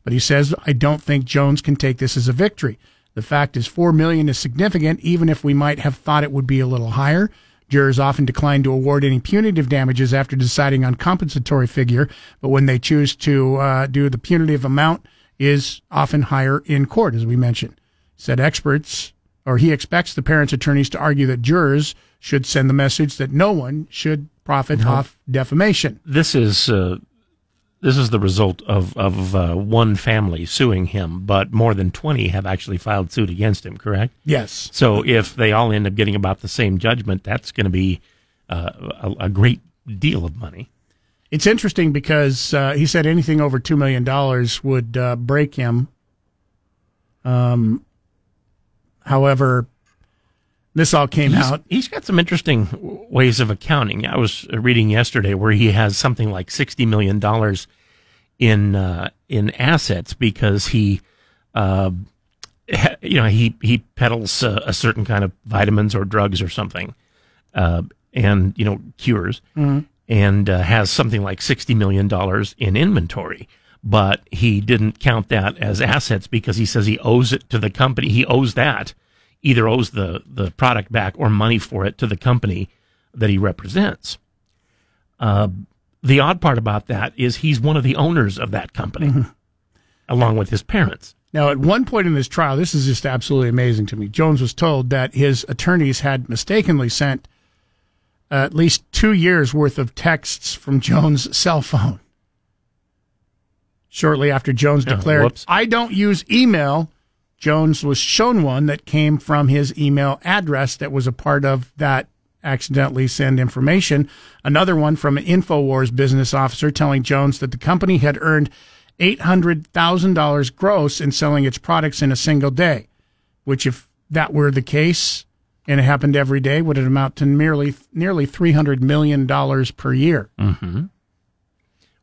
But he says, I don't think Jones can take this as a victory. The fact is, 4 million is significant, even if we might have thought it would be a little higher. Jurors often decline to award any punitive damages after deciding on compensatory figure, but when they choose to uh, do the punitive amount is often higher in court, as we mentioned. Said experts or he expects the parents' attorneys to argue that jurors should send the message that no one should profit no. off defamation. This is uh, this is the result of of uh, one family suing him, but more than twenty have actually filed suit against him. Correct? Yes. So if they all end up getting about the same judgment, that's going to be uh, a, a, great deal of money. It's interesting because uh, he said anything over two million dollars would uh, break him. Um, However, this all came he's, out. He's got some interesting ways of accounting. I was reading yesterday where he has something like sixty million dollars in uh, in assets because he, uh, you know, he he peddles a, a, certain kind of vitamins or drugs or something, uh, and you know cures, mm-hmm. and uh, has something like sixty million dollars in inventory but he didn't count that as assets because he says he owes it to the company. He owes that, either owes the, the product back or money for it to the company that he represents. Uh, the odd part about that is he's one of the owners of that company, mm-hmm. along with his parents. Now, at one point in this trial, this is just absolutely amazing to me. Jones was told that his attorneys had mistakenly sent uh, at least two years worth of texts from Jones' cell phone shortly after Jones declared, I don't use email. Jones was shown one that came from his email address that was a part of that accidentally send information. Another one from an InfoWars business officer telling Jones that the company had earned $800,000 gross in selling its products in a single day, which if that were the case and it happened every day, would it amount to nearly, nearly $300 million per year. Mm-hmm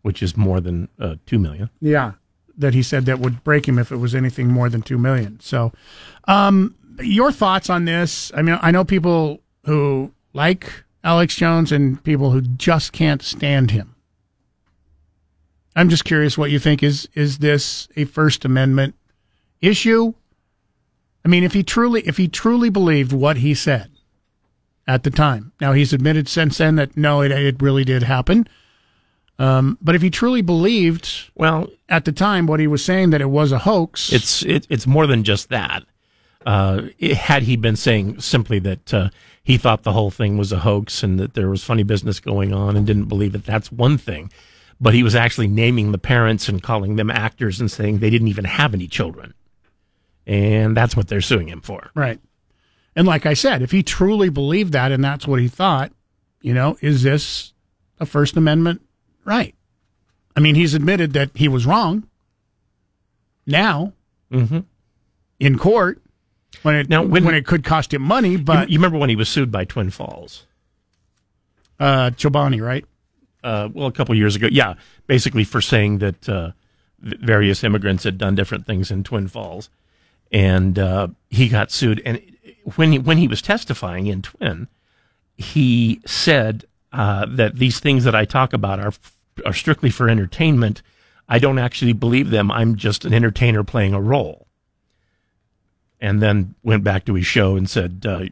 which is more than uh, two million. Yeah, that he said that would break him if it was anything more than two million. So, um, your thoughts on this? I mean, I know people who like Alex Jones and people who just can't stand him. I'm just curious what you think. Is is this a First Amendment issue? I mean, if he truly, if he truly believed what he said at the time, now he's admitted since then that no, it, it really did happen. Um, but if he truly believed, well, at the time, what he was saying that it was a hoax, it's it, it's more than just that. Uh, it, had he been saying simply that uh, he thought the whole thing was a hoax and that there was funny business going on and didn't believe it, that's one thing. But he was actually naming the parents and calling them actors and saying they didn't even have any children, and that's what they're suing him for. Right. And like I said, if he truly believed that and that's what he thought, you know, is this a First Amendment right? I mean, he's admitted that he was wrong. Now, mm-hmm. in court, when it now, when, when, it could cost him money, but you, you, remember when he was sued by Twin Falls, uh, Chobani, right? Uh, well, a couple years ago, yeah, basically for saying that uh, various immigrants had done different things in Twin Falls, and uh, he got sued. And when he, when he was testifying in Twin, he said uh, that these things that I talk about are are strictly for entertainment. I don't actually believe them. I'm just an entertainer playing a role. And then went back to his show and said uh,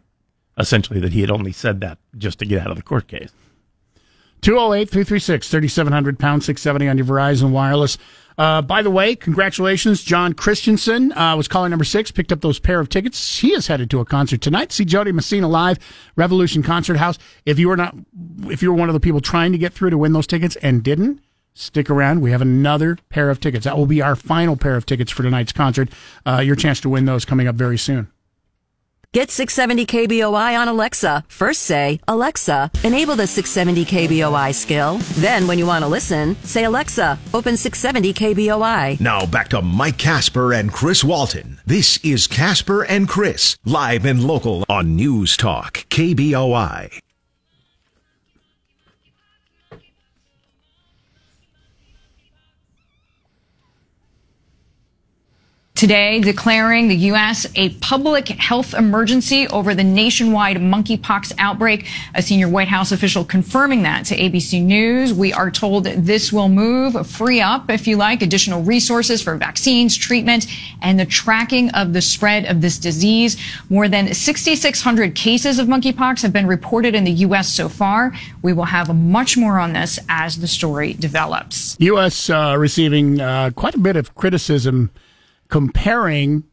essentially that he had only said that just to get out of the court case. 208 336 3700 pound 670 on your Verizon Wireless. Uh, by the way, congratulations, John Christensen uh, was caller number six, picked up those pair of tickets. He is headed to a concert tonight. See Jo Dee Messina live, Revolution Concert House. If you were not, if you were one of the people trying to get through to win those tickets and didn't, stick around. We have another pair of tickets. That will be our final pair of tickets for tonight's concert. Uh, your chance to win those coming up very soon. Get 670 KBOI on Alexa. First say, Alexa, enable the 670 KBOI skill. Then, when you want to listen, say, Alexa, open 670 KBOI. Now back to Mike Casper and Chris Walton. This is Casper and Chris, live and local on News Talk, KBOI. Today declaring the U.S. a public health emergency over the nationwide monkeypox outbreak. A senior White House official confirming that to ABC News. We are told this will move, free up, if you like, additional resources for vaccines, treatment, and the tracking of the spread of this disease. More than 6,600 cases of monkeypox have been reported in the U.S. so far. We will have much more on this as the story develops. U.S. Uh, receiving uh, quite a bit of criticism comparing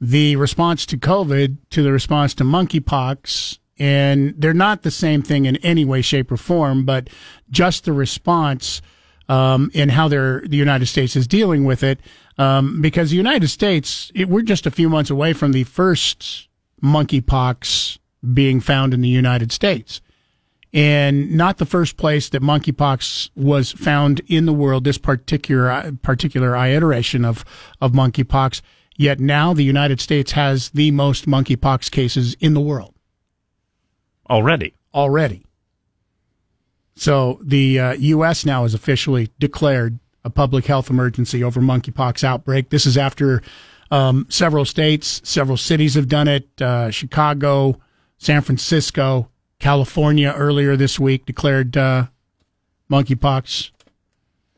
the response to COVID to the response to monkeypox. And they're not the same thing in any way, shape, or form, but just the response um, and how the United States is dealing with it. Um, because the United States, it, we're just a few months away from the first monkeypox being found in the United States and not the first place that monkeypox was found in the world. This particular particular iteration of of monkeypox. Yet now the United States has the most monkeypox cases in the world already. Already. So the uh, U.S. now has officially declared a public health emergency over monkeypox outbreak. This is after um, several states, several cities have done it. Uh, Chicago, San Francisco, California earlier this week declared uh, monkeypox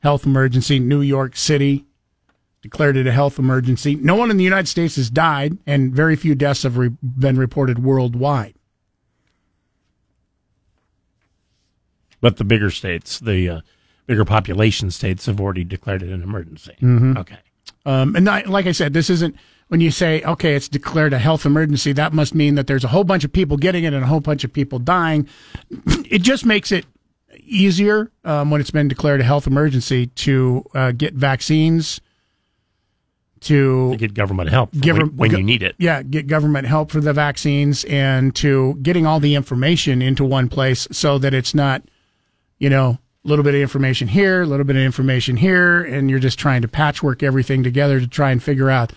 health emergency. New York City declared it a health emergency. No one in the United States has died, and very few deaths have re- been reported worldwide. But the bigger states, the uh, bigger population states, have already declared it an emergency. Mm-hmm. Okay. Um, and I, like I said, this isn't when you say, okay, it's declared a health emergency, that must mean that there's a whole bunch of people getting it and a whole bunch of people dying. It just makes it easier um, when it's been declared a health emergency to uh, get vaccines. To, to get government help give, when, when, you need it. Yeah, get government help for the vaccines and to getting all the information into one place so that it's not, you know, a little bit of information here, a little bit of information here, and you're just trying to patchwork everything together to try and figure out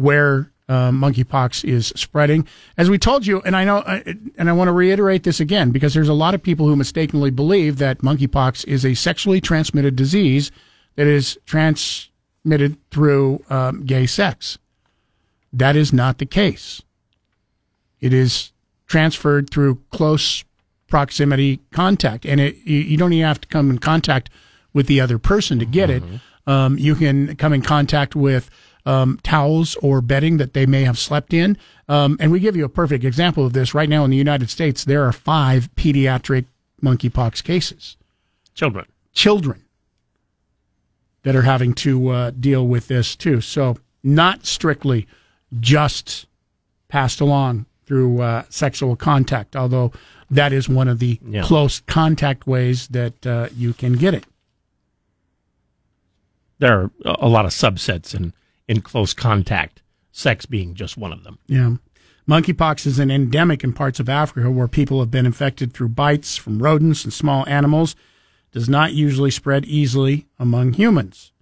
where uh, monkeypox is spreading. As we told you, and I know, uh, and I want to reiterate this again because there's a lot of people who mistakenly believe that monkeypox is a sexually transmitted disease that is transmitted through um, gay sex. That is not the case. It is transferred through close proximity contact, and it, you don't even have to come in contact with the other person to get mm-hmm. it. Um, you can come in contact with um, towels or bedding that they may have slept in. Um, and we give you a perfect example of this right now in the United States. There are five pediatric monkeypox cases. Children. Children that are having to uh, deal with this too. So not strictly just passed along through uh, sexual contact, although that is one of the Yeah. close contact ways that uh, you can get it. There are a lot of subsets in, in close contact, sex being just one of them. Yeah. Monkeypox is an endemic in parts of Africa where people have been infected through bites from rodents and small animals. Does not usually spread easily among humans.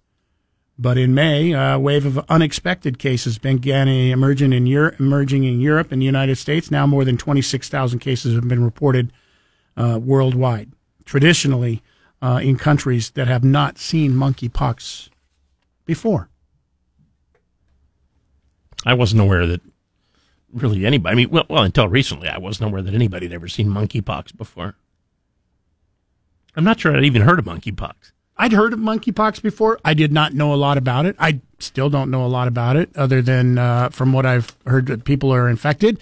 But in May, a wave of unexpected cases began emerging in Europe, emerging in Europe and the United States. Now more than 26,000 cases have been reported uh, worldwide. Traditionally, uh, in countries that have not seen monkeypox before. I wasn't aware that really anybody, I mean, well, well, until recently, I wasn't aware that anybody had ever seen monkeypox before. I'm not sure I'd even heard of monkeypox. I'd heard of monkeypox before. I did not know a lot about it. I still don't know a lot about it, other than uh, from what I've heard that people are infected.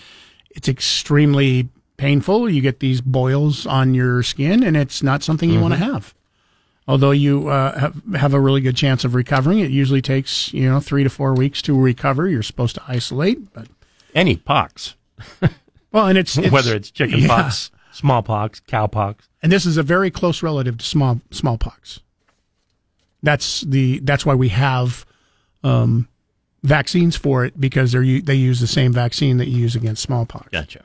It's extremely painful. You get these boils on your skin, and it's not something you want to have. Although you uh, have, have a really good chance of recovering, it usually takes you know three to four weeks to recover. You're supposed to isolate, but Any pox, well, and it's, it's whether it's chicken yeah. pox, smallpox, cowpox. and this is a very close relative to small smallpox. That's the that's why we have um, vaccines for it because they they use the same vaccine that you use against smallpox. Gotcha.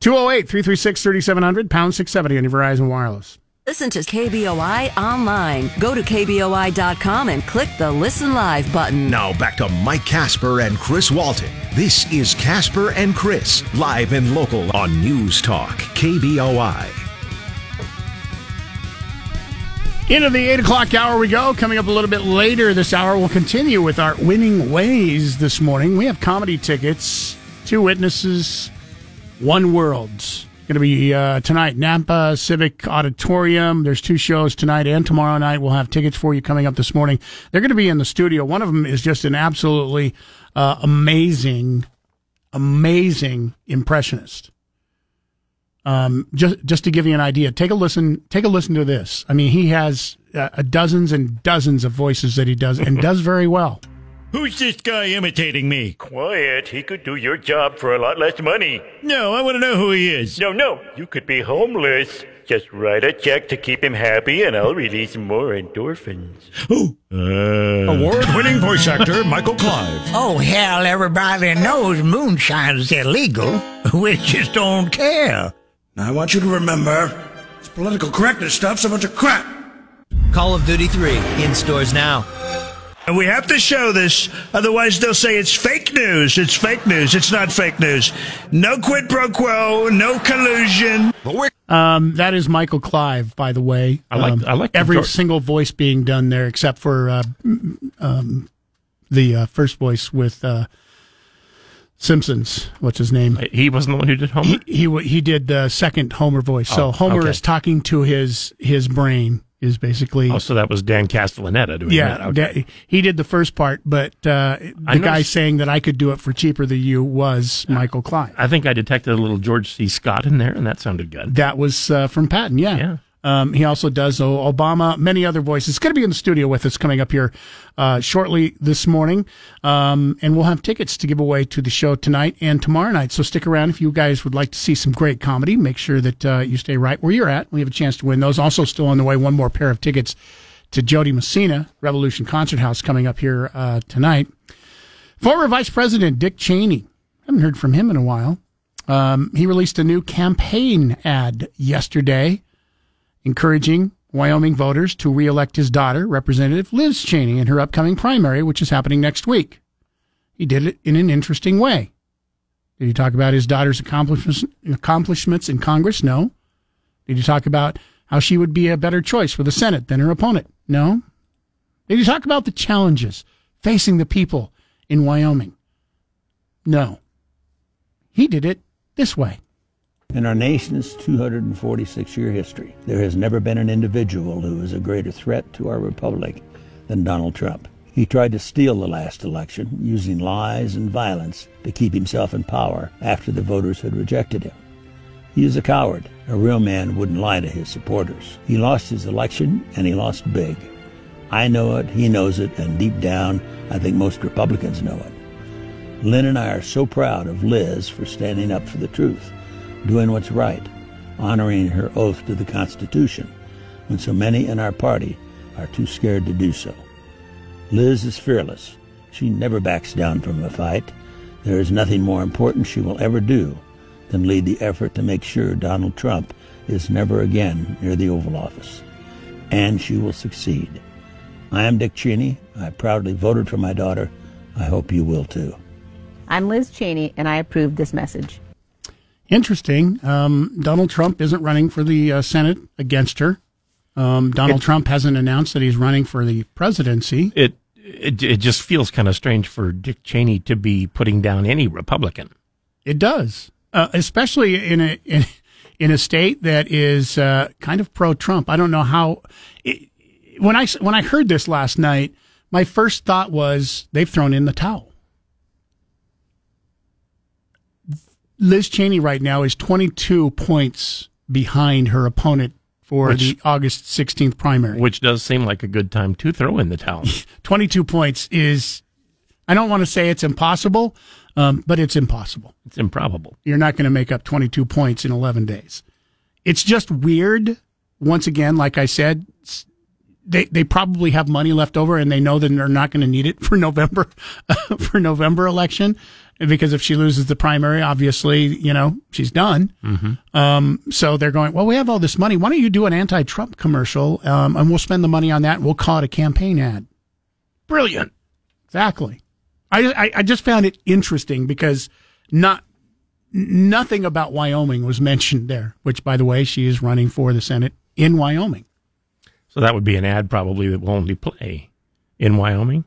208 336 3700 pound 670 on your Verizon Wireless. Listen to KBOI online. Go to KBOI.com and click the Listen Live button. Now back to Mike Casper and Chris Walton. This is Casper and Chris, live and local on News Talk, KBOI. Into the 8 o'clock hour we go. Coming up a little bit later this hour, we'll continue with our winning ways this morning. We have comedy tickets, two witnesses, one worlds. Going to be uh, tonight, Nampa Civic Auditorium. There's two shows tonight and tomorrow night. We'll have tickets for you coming up this morning. They're going to be in the studio. One of them is just an absolutely uh, amazing, amazing impressionist. Um, just just to give you an idea, take a listen. Take a listen to this. I mean, he has uh, dozens and dozens of voices that he does, and does very well. Who's this guy imitating me? Quiet. He could do your job for a lot less money. No, I want to know who he is. No, no. You could be homeless. Just write a check to keep him happy, and I'll release more endorphins. Who? Uh, Award-winning voice actor Michael Clive. Oh, hell, everybody knows moonshine is illegal. We just don't care. Now, I want you to remember, this political correctness stuff's a bunch of crap. Call of Duty 3 in stores now. And we have to show this, otherwise they'll say it's fake news. It's fake news. It's not fake news. No quid pro quo, no collusion. Um, that is Michael Clive, by the way. I like- Um, I like every George- single voice being done there, except for uh, um, the uh, first voice with uh, Simpsons. What's his name? He wasn't the one who did Homer. He he, he did the second Homer voice. so Oh, Homer okay. is talking to his his brain. Is basically Oh, so that was Dan Castellaneta doing yeah. that. Okay. he did the first part, but uh, the I guy saying that I could do it for cheaper than you was Michael Clive. I think I detected a little George C. Scott in there, and that sounded good. That was uh, from Patton, yeah. Yeah. Um, he also does Obama, many other voices. Going to be in the studio with us coming up here uh, shortly this morning, um, and we'll have tickets to give away to the show tonight and tomorrow night. So stick around if you guys would like to see some great comedy. Make sure that uh, you stay right where you're at. We have a chance to win those. Also, still on the way, one more pair of tickets to Jo Dee Messina Revolution Concert House coming up here uh, tonight. Former Vice President Dick Cheney. Haven't heard from him in a while. Um, he released a new campaign ad yesterday encouraging Wyoming voters to reelect his daughter, Representative Liz Cheney, in her upcoming primary, which is happening next week. He did it in an interesting way. Did he talk about his daughter's accomplishments, accomplishments in Congress? No. Did he talk about how she would be a better choice for the Senate than her opponent? No. Did he talk about the challenges facing the people in Wyoming? No. He did it this way. In our nation's 246 year history, there has never been an individual who is a greater threat to our republic than Donald Trump. He tried to steal the last election using lies and violence to keep himself in power after the voters had rejected him. He is a coward. A real man wouldn't lie to his supporters. He lost his election and he lost big. I know it, he knows it, and deep down, I think most Republicans know it. Lynn and I are so proud of Liz for standing up for the truth, doing what's right, honoring her oath to the Constitution, when so many in our party are too scared to do so. Liz is fearless. She never backs down from a fight. There is nothing more important she will ever do than lead the effort to make sure Donald Trump is never again near the Oval Office. And she will succeed. I am Dick Cheney. I proudly voted for my daughter. I hope you will too. I'm Liz Cheney, and I approve this message. Interesting. Um, Donald Trump isn't running for the uh, Senate against her. Um, Donald It- Trump hasn't announced that he's running for the presidency. It it, it just feels kind of strange for Dick Cheney to be putting down any Republican. It does, uh, especially in a in, in a state that is uh, kind of pro-Trump. I don't know how. It, when I when I heard this last night, my first thought was they've thrown in the towel. Liz Cheney right now is 22 points behind her opponent for Which- the August 16th primary. Which does seem like a good time to throw in the towel. 22 points is, I don't want to say it's impossible, um, but it's impossible. It's improbable. You're not going to make up 22 points in 11 days. It's just weird. Once again, like I said, they, they probably have money left over and they know that they're not going to need it for November, for November election. Because if she loses the primary, obviously, you know, she's done. Mm-hmm. Um, so they're going, well, we have all this money. Why don't you do an anti-Trump commercial? Um, and we'll spend the money on that. And we'll call it a campaign ad. Brilliant. Exactly. I, I, I just found it interesting because not, nothing about Wyoming was mentioned there, which by the way, she is running for the Senate in Wyoming. So that would be an ad probably that will only play in Wyoming.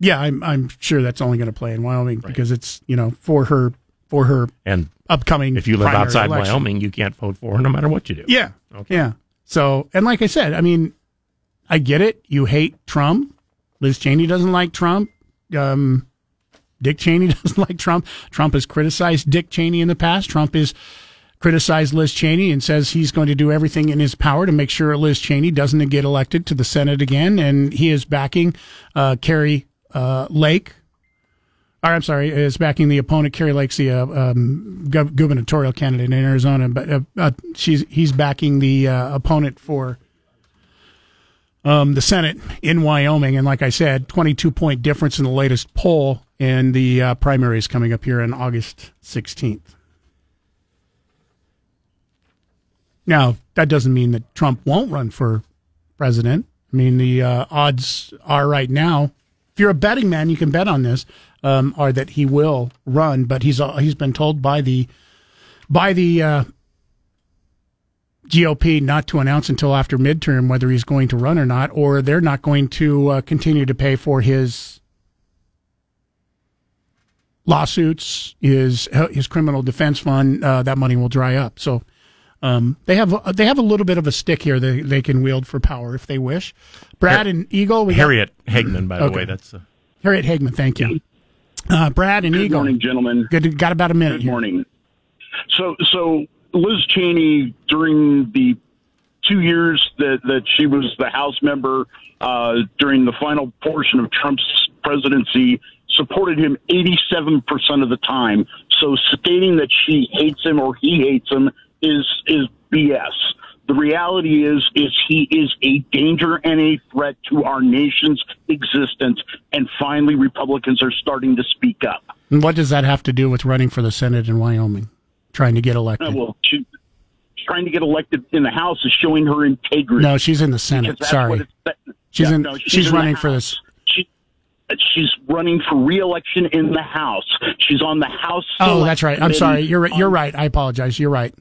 Yeah, I'm, I'm sure that's only going to play in Wyoming because it's, you know, for her, for her And upcoming. if you live outside election. Wyoming, you can't vote for her no matter what you do. Yeah. Okay. Yeah. So, and like I said, I mean, I get it. You hate Trump. Liz Cheney doesn't like Trump. Um, Dick Cheney doesn't like Trump. Trump has criticized Dick Cheney in the past. Trump has criticized Liz Cheney and says he's going to do everything in his power to make sure Liz Cheney doesn't get elected to the Senate again. And he is backing uh, Kari uh, Lake. Or I'm sorry, is backing the opponent. Kari Lake's the uh, um, gubernatorial candidate in Arizona, but uh, uh, she's he's backing the uh, opponent for um, the Senate in Wyoming. And like I said, 22 point difference in the latest poll, and the primary is coming up here on August 16th. Now, that doesn't mean that Trump won't run for president. I mean, the uh, odds are right now, if you're a betting man, you can bet on this, um, are that he will run, but he's uh, he's been told by the by the uh, GOP not to announce until after midterm whether he's going to run or not, or they're not going to uh, continue to pay for his lawsuits, his his criminal defense fund. Uh, that money will dry up. So um, they have they have a little bit of a stick here they they can wield for power if they wish. Brad and Eagle, we got- Harriet Hageman, by the Okay. way. That's uh, Harriet Hageman, thank you. Uh, Brad and Good Eagle. morning, gentlemen. Good, got about a minute. Good morning. So, so Liz Cheney during the two years that that she was the House member uh, during the final portion of Trump's presidency supported him 87% of the time. So stating that she hates him or he hates him is is BS. The reality is is he is a danger and a threat to our nation's existence and finally Republicans are starting to speak up. And what does that have to do with running for the Senate in Wyoming, trying to get elected? Uh, well, she, trying to get elected in the House is showing her integrity. No, she's in the Senate. Sorry, she's Yeah, in. no, she's, in the running for this. She, she's running for reelection in the House. She's on the House. Oh, that's right. I'm sorry. You're you're right. I apologize. You're right.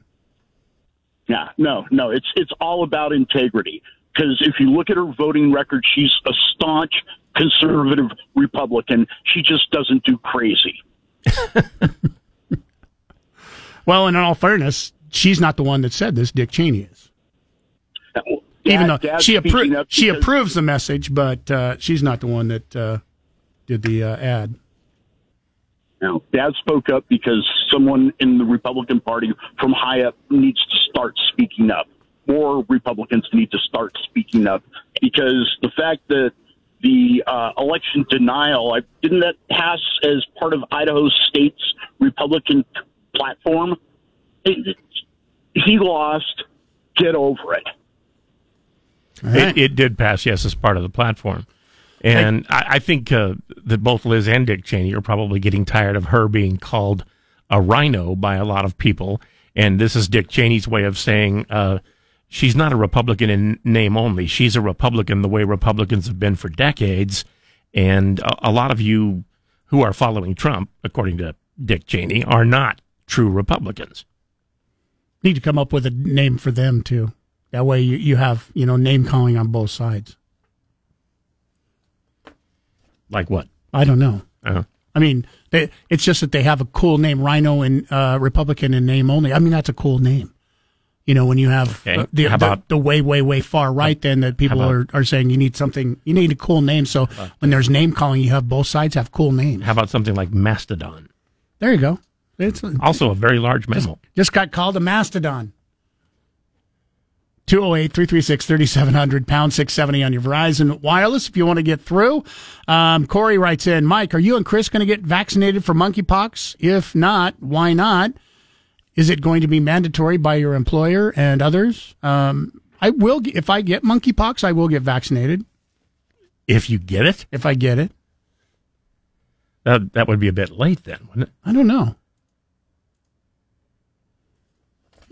Yeah, no, no. It's it's all about integrity. Because if you look at her voting record, she's a staunch conservative Republican. She just doesn't do crazy. Well, and in all fairness, she's not the one that said this. Dick Cheney is. Even Dad- though Dad's she appro- she approves the message, but uh, she's not the one that uh, did the uh, ad. No, Dad spoke up because someone in the Republican Party from high up needs to start speaking up. More Republicans need to start speaking up because the fact that the uh, election denial I, didn't that pass as part of Idaho State's Republican platform. It- he lost. Get over it. It, it did pass, yes, as part of the platform. And I, I think uh, that both Liz and Dick Cheney are probably getting tired of her being called a rhino by a lot of people. And this is Dick Cheney's way of saying uh, she's not a Republican in name only. She's a Republican the way Republicans have been for decades. And a, a lot of you who are following Trump, according to Dick Cheney, are not true Republicans. Need to come up with a name for them too. That way you, you have you know name calling on both sides. Like what? I don't know. Uh-huh. I mean, they, it's just that they have a cool name, Rhino and uh, Republican in name only. I mean, that's a cool name. You know, when you have Okay. uh, the, How the- about- the, way, way, way far right, then that people are, are saying you need something, you need a cool name. So when there's name calling, you have both sides have cool names. How about something like Mastodon? There you go. It's Also a very large mammal. just got called a mastodon. 208 336 3700, pound 670 on your Verizon Wireless if you want to get through. Um, Corey writes in Mike, are you and Chris going to get vaccinated for monkeypox? If not, why not? Is it going to be mandatory by your employer and others? Um, I will, if I get monkeypox, I will get vaccinated. If you get it, If I get it, that that would be a bit late then, wouldn't it? I don't know.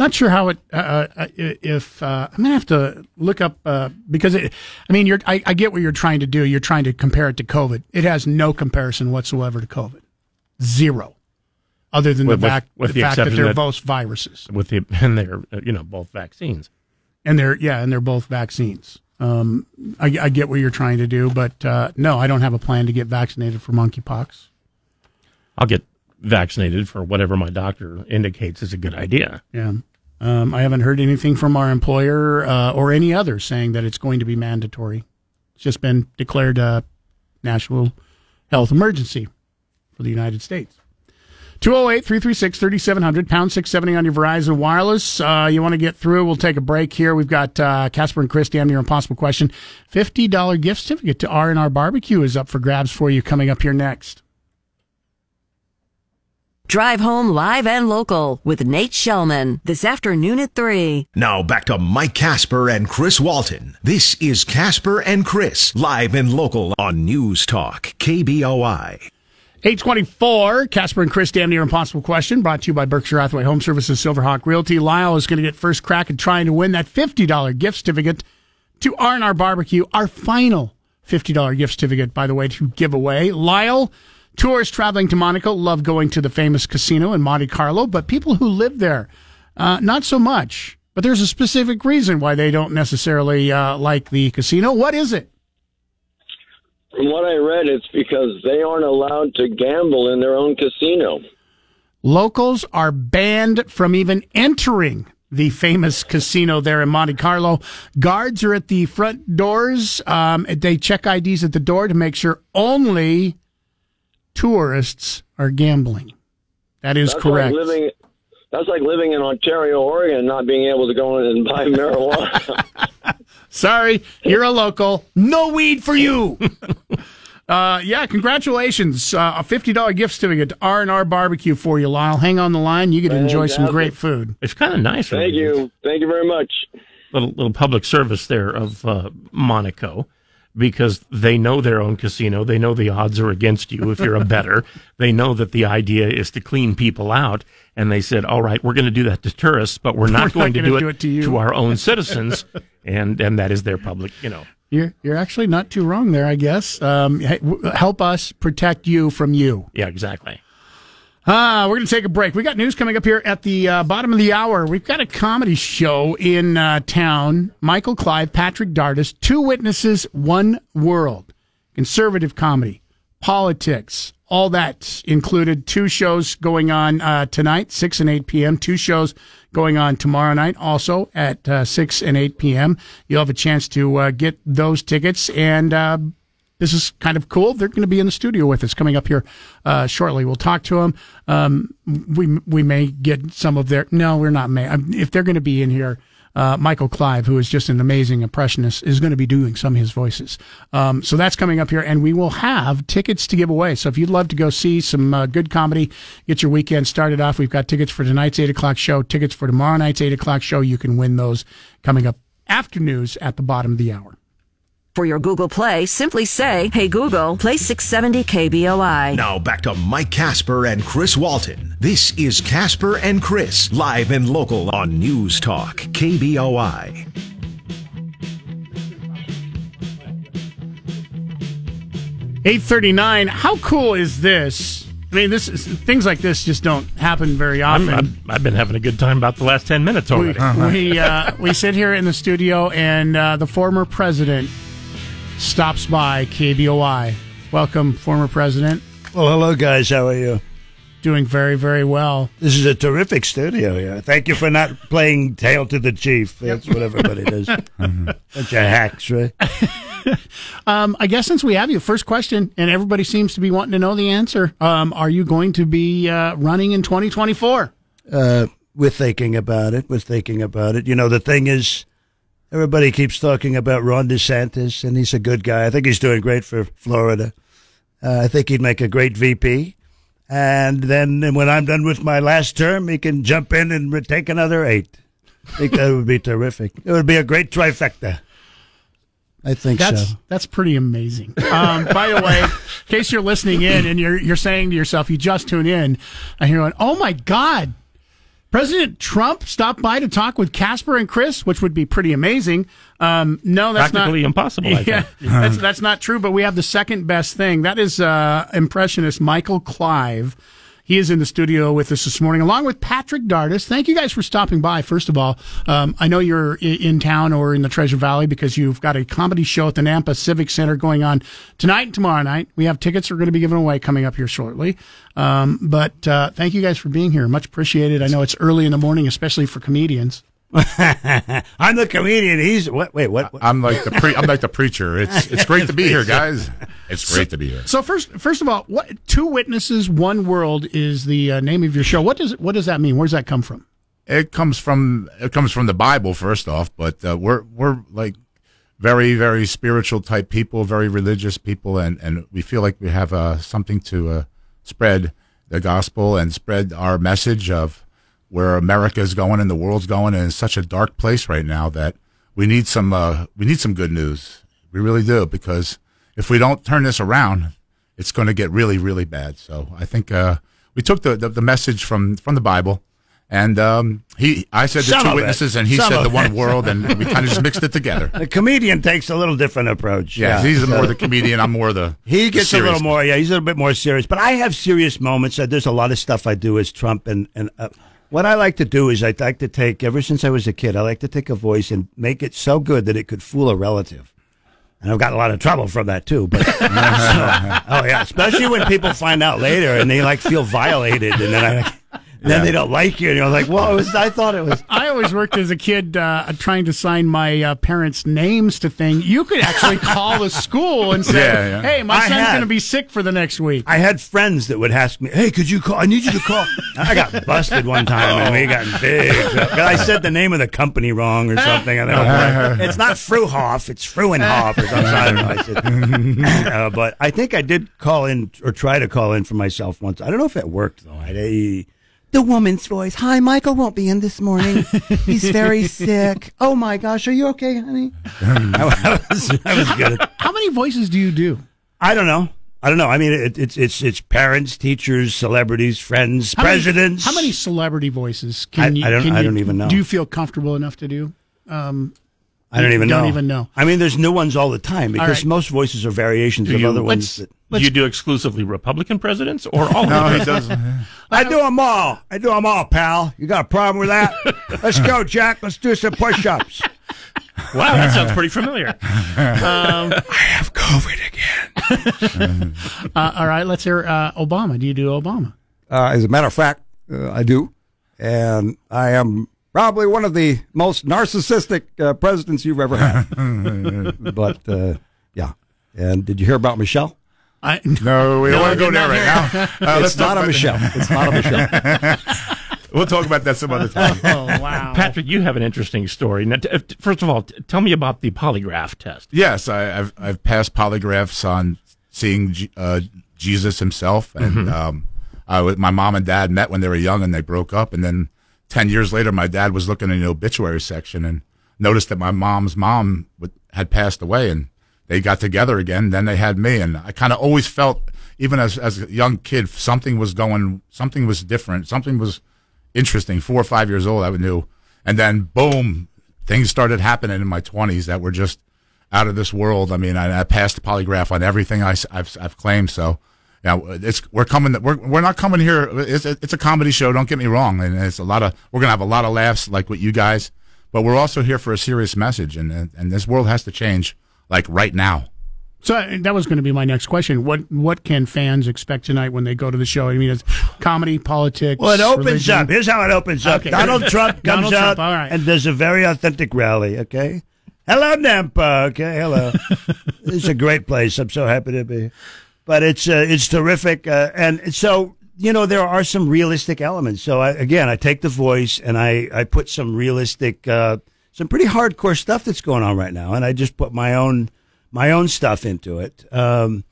Not sure how it. Uh, uh, if uh, I'm gonna have to look up uh, because it, I mean, you're. I, I get what you're trying to do. You're trying to compare it to COVID. It has no comparison whatsoever to COVID. Zero. Other than With- the, vac- with the, the fact that they're that- both viruses With the and they're uh, you know both vaccines. and they're yeah, and they're both vaccines. Um, I, I get what you're trying to do, but uh, no, I don't have a plan to get vaccinated for monkeypox. I'll get vaccinated for whatever my doctor indicates is a good idea. Yeah. Um, I haven't heard anything from our employer uh, or any other saying that it's going to be mandatory. It's just been declared a national health emergency for the United States. 208 336 3700, pound 670 on your Verizon Wireless. Uh, you want to get through? We'll take a break here. We've got uh, Casper and Chris, damn near impossible question. $50 gift certificate to R&R Barbecue is up for grabs for you coming up here next. Drive home live and local with Nate Shellman this afternoon at 3. Now back to Mike Casper and Chris Walton. This is Casper and Chris, live and local on News Talk, KBOI. 824, Casper and Chris, damn near impossible question, brought to you by Berkshire Hathaway Home Services, Silverhawk Realty. Lyle is going to get first crack at trying to win that $50 gift certificate to R&R Barbecue, our final $50 gift certificate, by the way, to give away. Lyle, tourists traveling to Monaco love going to the famous casino in Monte Carlo, but people who live there, uh, not so much. But there's a specific reason why they don't necessarily uh, like the casino. What is it? From what I read, it's because they aren't allowed to gamble in their own casino. Locals are banned from even entering the famous casino there in Monte Carlo. Guards are at the front doors. Um, they check IDs at the door to make sure only tourists are gambling. That is that's correct. Like living, that's like living in Ontario, Oregon, and not being able to go in and buy marijuana. Sorry, you're a local. No weed for you. uh, yeah, congratulations. Uh, a $50 gift certificate to R&R Barbecue for you, Lyle. Hang on the line. You get to enjoy some great food. It's kind of nice. Thank really. you. Thank you very much. Little little public service there of uh, Monaco. Because they know their own casino, they know the odds are against you if you're a better. they know that the idea is to clean people out, and they said, "All right, we're going to do that to tourists, but we're not We're going to gonna do it, do it to you." our own citizens." and and that is their public, you know. You're you're actually not too wrong there, I guess. Um, help us protect you from you. Yeah, exactly. Ah, we're going to take a break. We got news coming up here at the uh, bottom of the hour. We've got a comedy show in uh, town. Michael Clive, Patrick Dardis, two witnesses, one world. Conservative comedy, politics, all that included. Two shows going on uh, tonight, 6 and 8 p.m. Two shows going on tomorrow night, also at uh, 6 and 8 p.m. You'll have a chance to uh, get those tickets. And uh, this is kind of cool. They're going to be in the studio with us coming up here uh, shortly. We'll talk to them. Um, we we may get some of their. No, we're not. May um, if they're going to be in here. Uh, Michael Clive, who is just an amazing impressionist, is going to be doing some of his voices. Um, so that's coming up here, and we will have tickets to give away. So if you'd love to go see some uh, good comedy, get your weekend started off, we've got tickets for tonight's 8 o'clock show, tickets for tomorrow night's 8 o'clock show. You can win those coming up after news at the bottom of the hour. For your Google Play, simply say, Hey Google, play 670 KBOI. Now back to Mike Casper and Chris Walton. This is Casper and Chris, live and local on News Talk, KBOI. Eight thirty nine. How cool is this? I mean, this is, things like this just don't happen very I'm, often. I'm, I've been having a good time about the last 10 minutes we already. we, uh, we sit here in the studio, and uh, the former president stops by KBOI. Welcome, former president. Well, hello, guys. How are you? Doing very, very well. This is a terrific studio here. Thank you for not playing Hail to the Chief. That's what everybody does. Bunch of hacks, right? Um, I guess since we have you, first question, and everybody seems to be wanting to know the answer. Um, are you going to be uh, running in 2024? Uh, we're thinking about it. We're thinking about it. You know, the thing is, everybody keeps talking about Ron DeSantis, and he's a good guy. I think he's doing great for Florida. Uh, I think he'd make a great VP. And then when I'm done with my last term, he can jump in and take another eight. I think that would be terrific. It would be a great trifecta. I think That's so. that's pretty amazing. Um, by the way, in case you're listening in and you're you're saying to yourself, you just tune in, and you're going, "Oh my God, President Trump stopped by to talk with Casper and Chris," which would be pretty amazing. Um, no, that's Practically not impossible, I Yeah, think. that's that's not true. But we have the second best thing. That is uh, impressionist Michael Clive. He is in the studio with us this morning, along with Patrick Dardis. Thank you guys for stopping by. First of all, um, I know you're in town or in the Treasure Valley because you've got a comedy show at the Nampa Civic Center going on tonight and tomorrow night. We have tickets we're going to be giving away coming up here shortly. Um, but uh, thank you guys for being here. Much appreciated. I know it's early in the morning, especially for comedians. I'm the comedian. He's what? Wait, what? what? I'm like the pre- I'm like the preacher. It's it's great to be here, guys. It's great to be here. So first, first of all, what two witnesses, one world is the uh, name of your show. What does what does that mean? Where does that come from? It comes from it comes from the Bible first off, but uh, we're we're like very very spiritual type people, very religious people, and and we feel like we have uh, something to uh, spread the gospel and spread our message of where America is going and the world's going, and it's such a dark place right now that we need some uh, we need some good news. We really do because if we don't turn this around, it's going to get really really bad. So I think uh, we took the, the the message from from the Bible. And um, he, I said the Some two of it. witnesses, and he Some said the one it. world, and we kind of just mixed it together. The comedian takes a little different approach. Yeah, he's more the comedian. I'm more the. He the gets a little more, yeah, he's a little bit more serious. But I have serious moments. Uh, there's a lot of stuff I do as Trump, and and uh, what I like to do is I like to take. Ever since I was a kid, I like to take a voice and make it so good that it could fool a relative. And I've got a lot of trouble from that too. But so- oh yeah, especially when people find out later and they like feel violated, and then I. Then Yeah. they don't like you, and you're like, "Well, it was, I thought it was." I always worked as a kid uh, trying to sign my uh, parents' names to things. You could actually call the school and say, Yeah, yeah. "Hey, my I son's going to be sick for the next week." I had friends that would ask me, "Hey, could you call? I need you to call." I got busted one time, and we got big. trouble. I said the name of the company wrong or something. And like, it's not Fruhoff, it's Fruenhoff or something. I don't know. I said, uh, but I think I did call in or try to call in for myself once. I don't know if it worked though. I, The woman's voice. Hi, Michael won't be in this morning. He's very sick. Oh my gosh, are you okay, honey? I was, I was good. At, How many voices do you do? I don't know. I don't know. I mean, it, it's it's it's parents, teachers, celebrities, friends, How many- presidents. how many celebrity voices I- can you? I don't- can I you- don't even know. Do you feel comfortable enough to do? Um, I don't you even don't know. even know. I mean, there's new ones all the time because right. most voices are variations Do of you- other ones. let's- That, Do you do exclusively Republican presidents or all? No, he doesn't. I do them all. I do them all, pal. You got a problem with that? Let's go, Jack. Let's do some push-ups. Wow, that sounds pretty familiar. Um, I have COVID again. uh, all right, let's hear uh, Obama. Do you do Obama? Uh, as a matter of fact, uh, I do. And I am probably one of the most narcissistic uh, presidents you've ever had. but, uh, yeah. And did you hear about Michelle? I, no, we don't No, want to go there right hear now. Uh, It's talk not a about- Michelle. It's not a Michelle. we'll talk about that some other time. Oh, wow. Patrick, you have an interesting story. Now, t- uh, first of all, t- tell me about the polygraph test. Yes, I, I've I've passed polygraphs on seeing G- uh, Jesus himself, and Mhm. um, I w- my mom and dad met when they were young, and they broke up, and then ten years later, my dad was looking in the obituary section and noticed that my mom's mom w- had passed away, and they got together again. Then they had me, and I kind of always felt, even as as a young kid, something was going, something was different, something was interesting. Four or five years old, I knew, and then boom, things started happening in my twenties that were just out of this world. I mean, I, I passed the polygraph on everything I, have I've claimed. So, yeah, it's we're coming. We're we're not coming here. It's a, it's a comedy show. Don't get me wrong, and it's a lot of we're gonna have a lot of laughs like with you guys, but we're also here for a serious message, and, and this world has to change like right now. So uh, that was going to be my next question. What what can fans expect tonight when they go to the show? I mean, it's comedy, politics. Well, it opens religion. up. Here's how it opens up. Okay. Donald Trump comes Donald out Trump, all right. and does a very authentic rally. Okay. Hello, Nampa. Okay. Hello. it's a great place. I'm so happy to be. here. But it's uh, it's terrific, uh, and so you know there are some realistic elements. So I, again, I take the voice and I I put some realistic, uh, some pretty hardcore stuff that's going on right now, and I just put my own my own stuff into it. Um,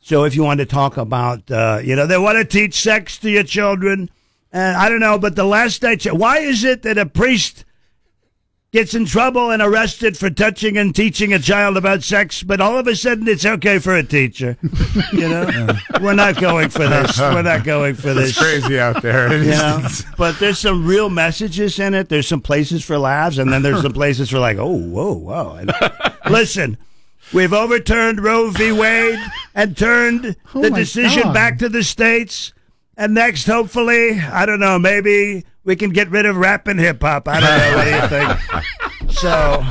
so if you want to talk about, uh, you know, they want to teach sex to your children, and I don't know, but the last I checked, why is it that a priest gets in trouble and arrested for touching and teaching a child about sex, but all of a sudden it's okay for a teacher? You know, we're not going for this. We're not going for this. It's crazy out there. You know? But there's some real messages in it. There's some places for laughs, and then there's some places for like, oh, whoa, whoa. And listen, we've overturned Roe v. Wade and turned Oh the decision God. back to the states. And next, hopefully, I don't know, maybe we can get rid of rap and hip hop. I don't know. What do you think? So.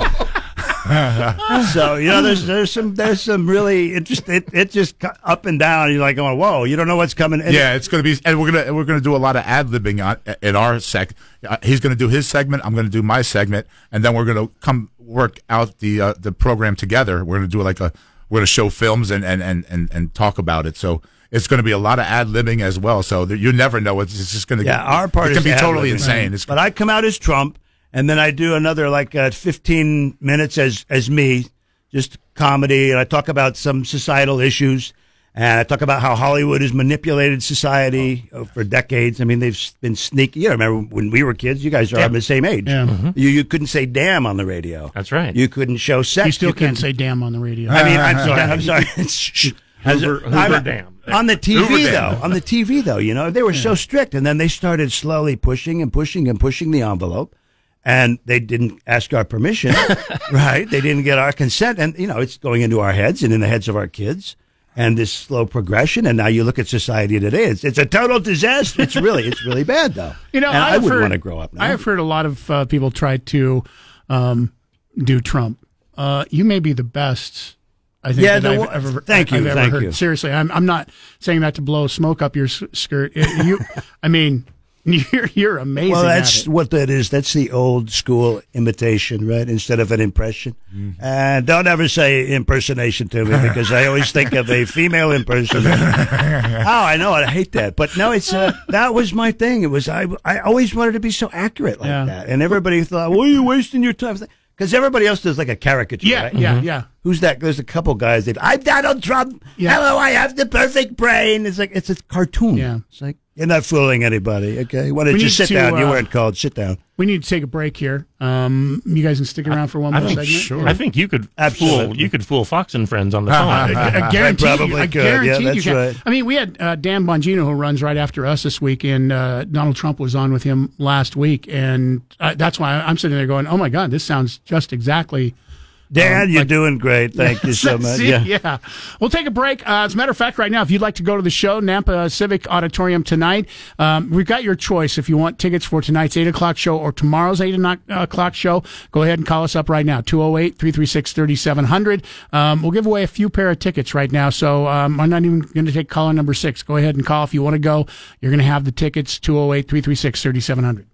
so you know, there's there's some there's some really interesting. It, it just up and down. You're like going, whoa! You don't know what's coming. And yeah, it's going to be, and we're gonna we're gonna do a lot of ad libbing on in our sec. Uh, he's going to do his segment. I'm going to do my segment, and then we're going to come work out the uh, the program together. We're going to do like a we're going to show films and and, and and and talk about it. So it's going to be a lot of ad libbing as well. So that you never know. It's, it's just going to Yeah, our part it is can be totally insane. It's but I come out as Trump, and then I do another like uh, 15 minutes as as me, just comedy, and I talk about some societal issues, and I talk about how Hollywood has manipulated society uh, for decades. I mean, they've been sneaky. You know, remember when we were kids? You guys are Yeah. the same age. Yeah. Mhm. You you couldn't say damn on the radio. That's right. You couldn't show sex. You still can't couldn't- say damn on the radio. I mean, I'm sorry. I'm sorry. Hoover- Hoover Dam. On the TV though, on the TV though, you know, they were so strict, and then they started slowly pushing and pushing and pushing the envelope, and they didn't ask our permission, right? They didn't get our consent, and you know, it's going into our heads and in the heads of our kids, and this slow progression, and now you look at society today, it's it's a total disaster. It's really it's really bad though. You know, And I I've wouldn't heard- want to grow up now. I have heard a lot of uh, people try to um, do Trump. Uh, you may be the best. I think. Yeah, that I've one- ever, thank you, I've thank heard. you. Seriously, I'm. I'm not saying that to blow smoke up your s- skirt. It- you, I mean, you're you're amazing. Well, at that's what that is. That's the old school imitation, right? Instead of an impression. Mm-hmm. And don't ever say impersonation to me because I always think of a female impersonator. oh, I know. I hate that. But no, it's uh, that was my thing. It was I. I always wanted to be so accurate like Yeah. that, and everybody thought, "Well, you're wasting your time." Because everybody else does like a caricature. Yeah, right? yeah, mm-hmm. yeah. Who's that? There's a couple guys. That I'm Donald Trump. Yeah. Hello, I have the perfect brain. It's like it's a cartoon. Yeah. It's like you're not fooling anybody. Okay, why don't We you sit to, down? you uh, weren't called. Sit down. We need to take a break here. Um, you guys can stick around for one I more think, segment. I think you could fool you could fool Fox and Friends on the phone. I, I guarantee I probably you. I could. Yeah, guarantee that's you can. right. I mean, we had uh, Dan Bongino who runs right after us this week, and uh, Donald Trump was on with him last week, and uh, that's why I'm sitting there going, "Oh my God, this sounds just exactly Dan, Um, you're like- doing great. Thank you so much. See? Yeah. yeah. We'll take a break. Uh, as a matter of fact, right now, if you'd like to go to the show, Nampa Civic Auditorium tonight, um, we've got your choice. If you want tickets for tonight's 8 o'clock show or tomorrow's 8 o'clock show, go ahead and call us up right now, 208 336 3700. We'll give away a few pair of tickets right now. So um, I'm not even going to take caller number six. Go ahead and call if you want to go. You're going to have the tickets, 208 336 3700.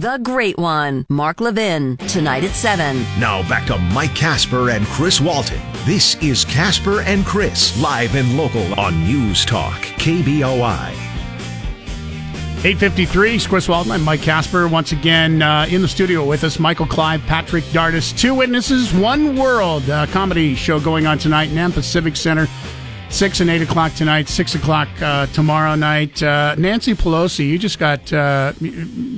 The Great One, Mark Levin, tonight at 7. Now back to Mike Casper and Chris Walton. This is Casper and Chris, live and local on News Talk, KBOI. 853, Chris Walton. I'm Mike Casper. Once again, uh, in the studio with us, Michael Clive, Patrick Dardis. Two witnesses, one world. Uh, comedy show going on tonight, Nampa Civic Center. 6 and 8 o'clock tonight, 6 o'clock uh, tomorrow night. Uh, Nancy Pelosi, you just got uh,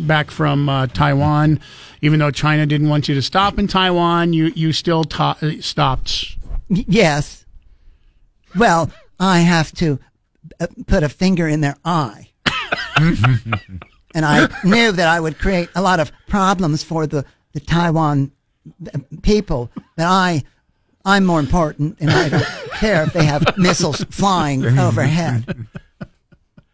back from uh, Taiwan. Even though China didn't want you to stop in Taiwan, you, you still ta- stopped. Yes. Well, I have to uh, put a finger in their eye. and I knew that I would create a lot of problems for the, the Taiwan uh, people. That I, I'm more important, and I don't care if they have missiles flying overhead.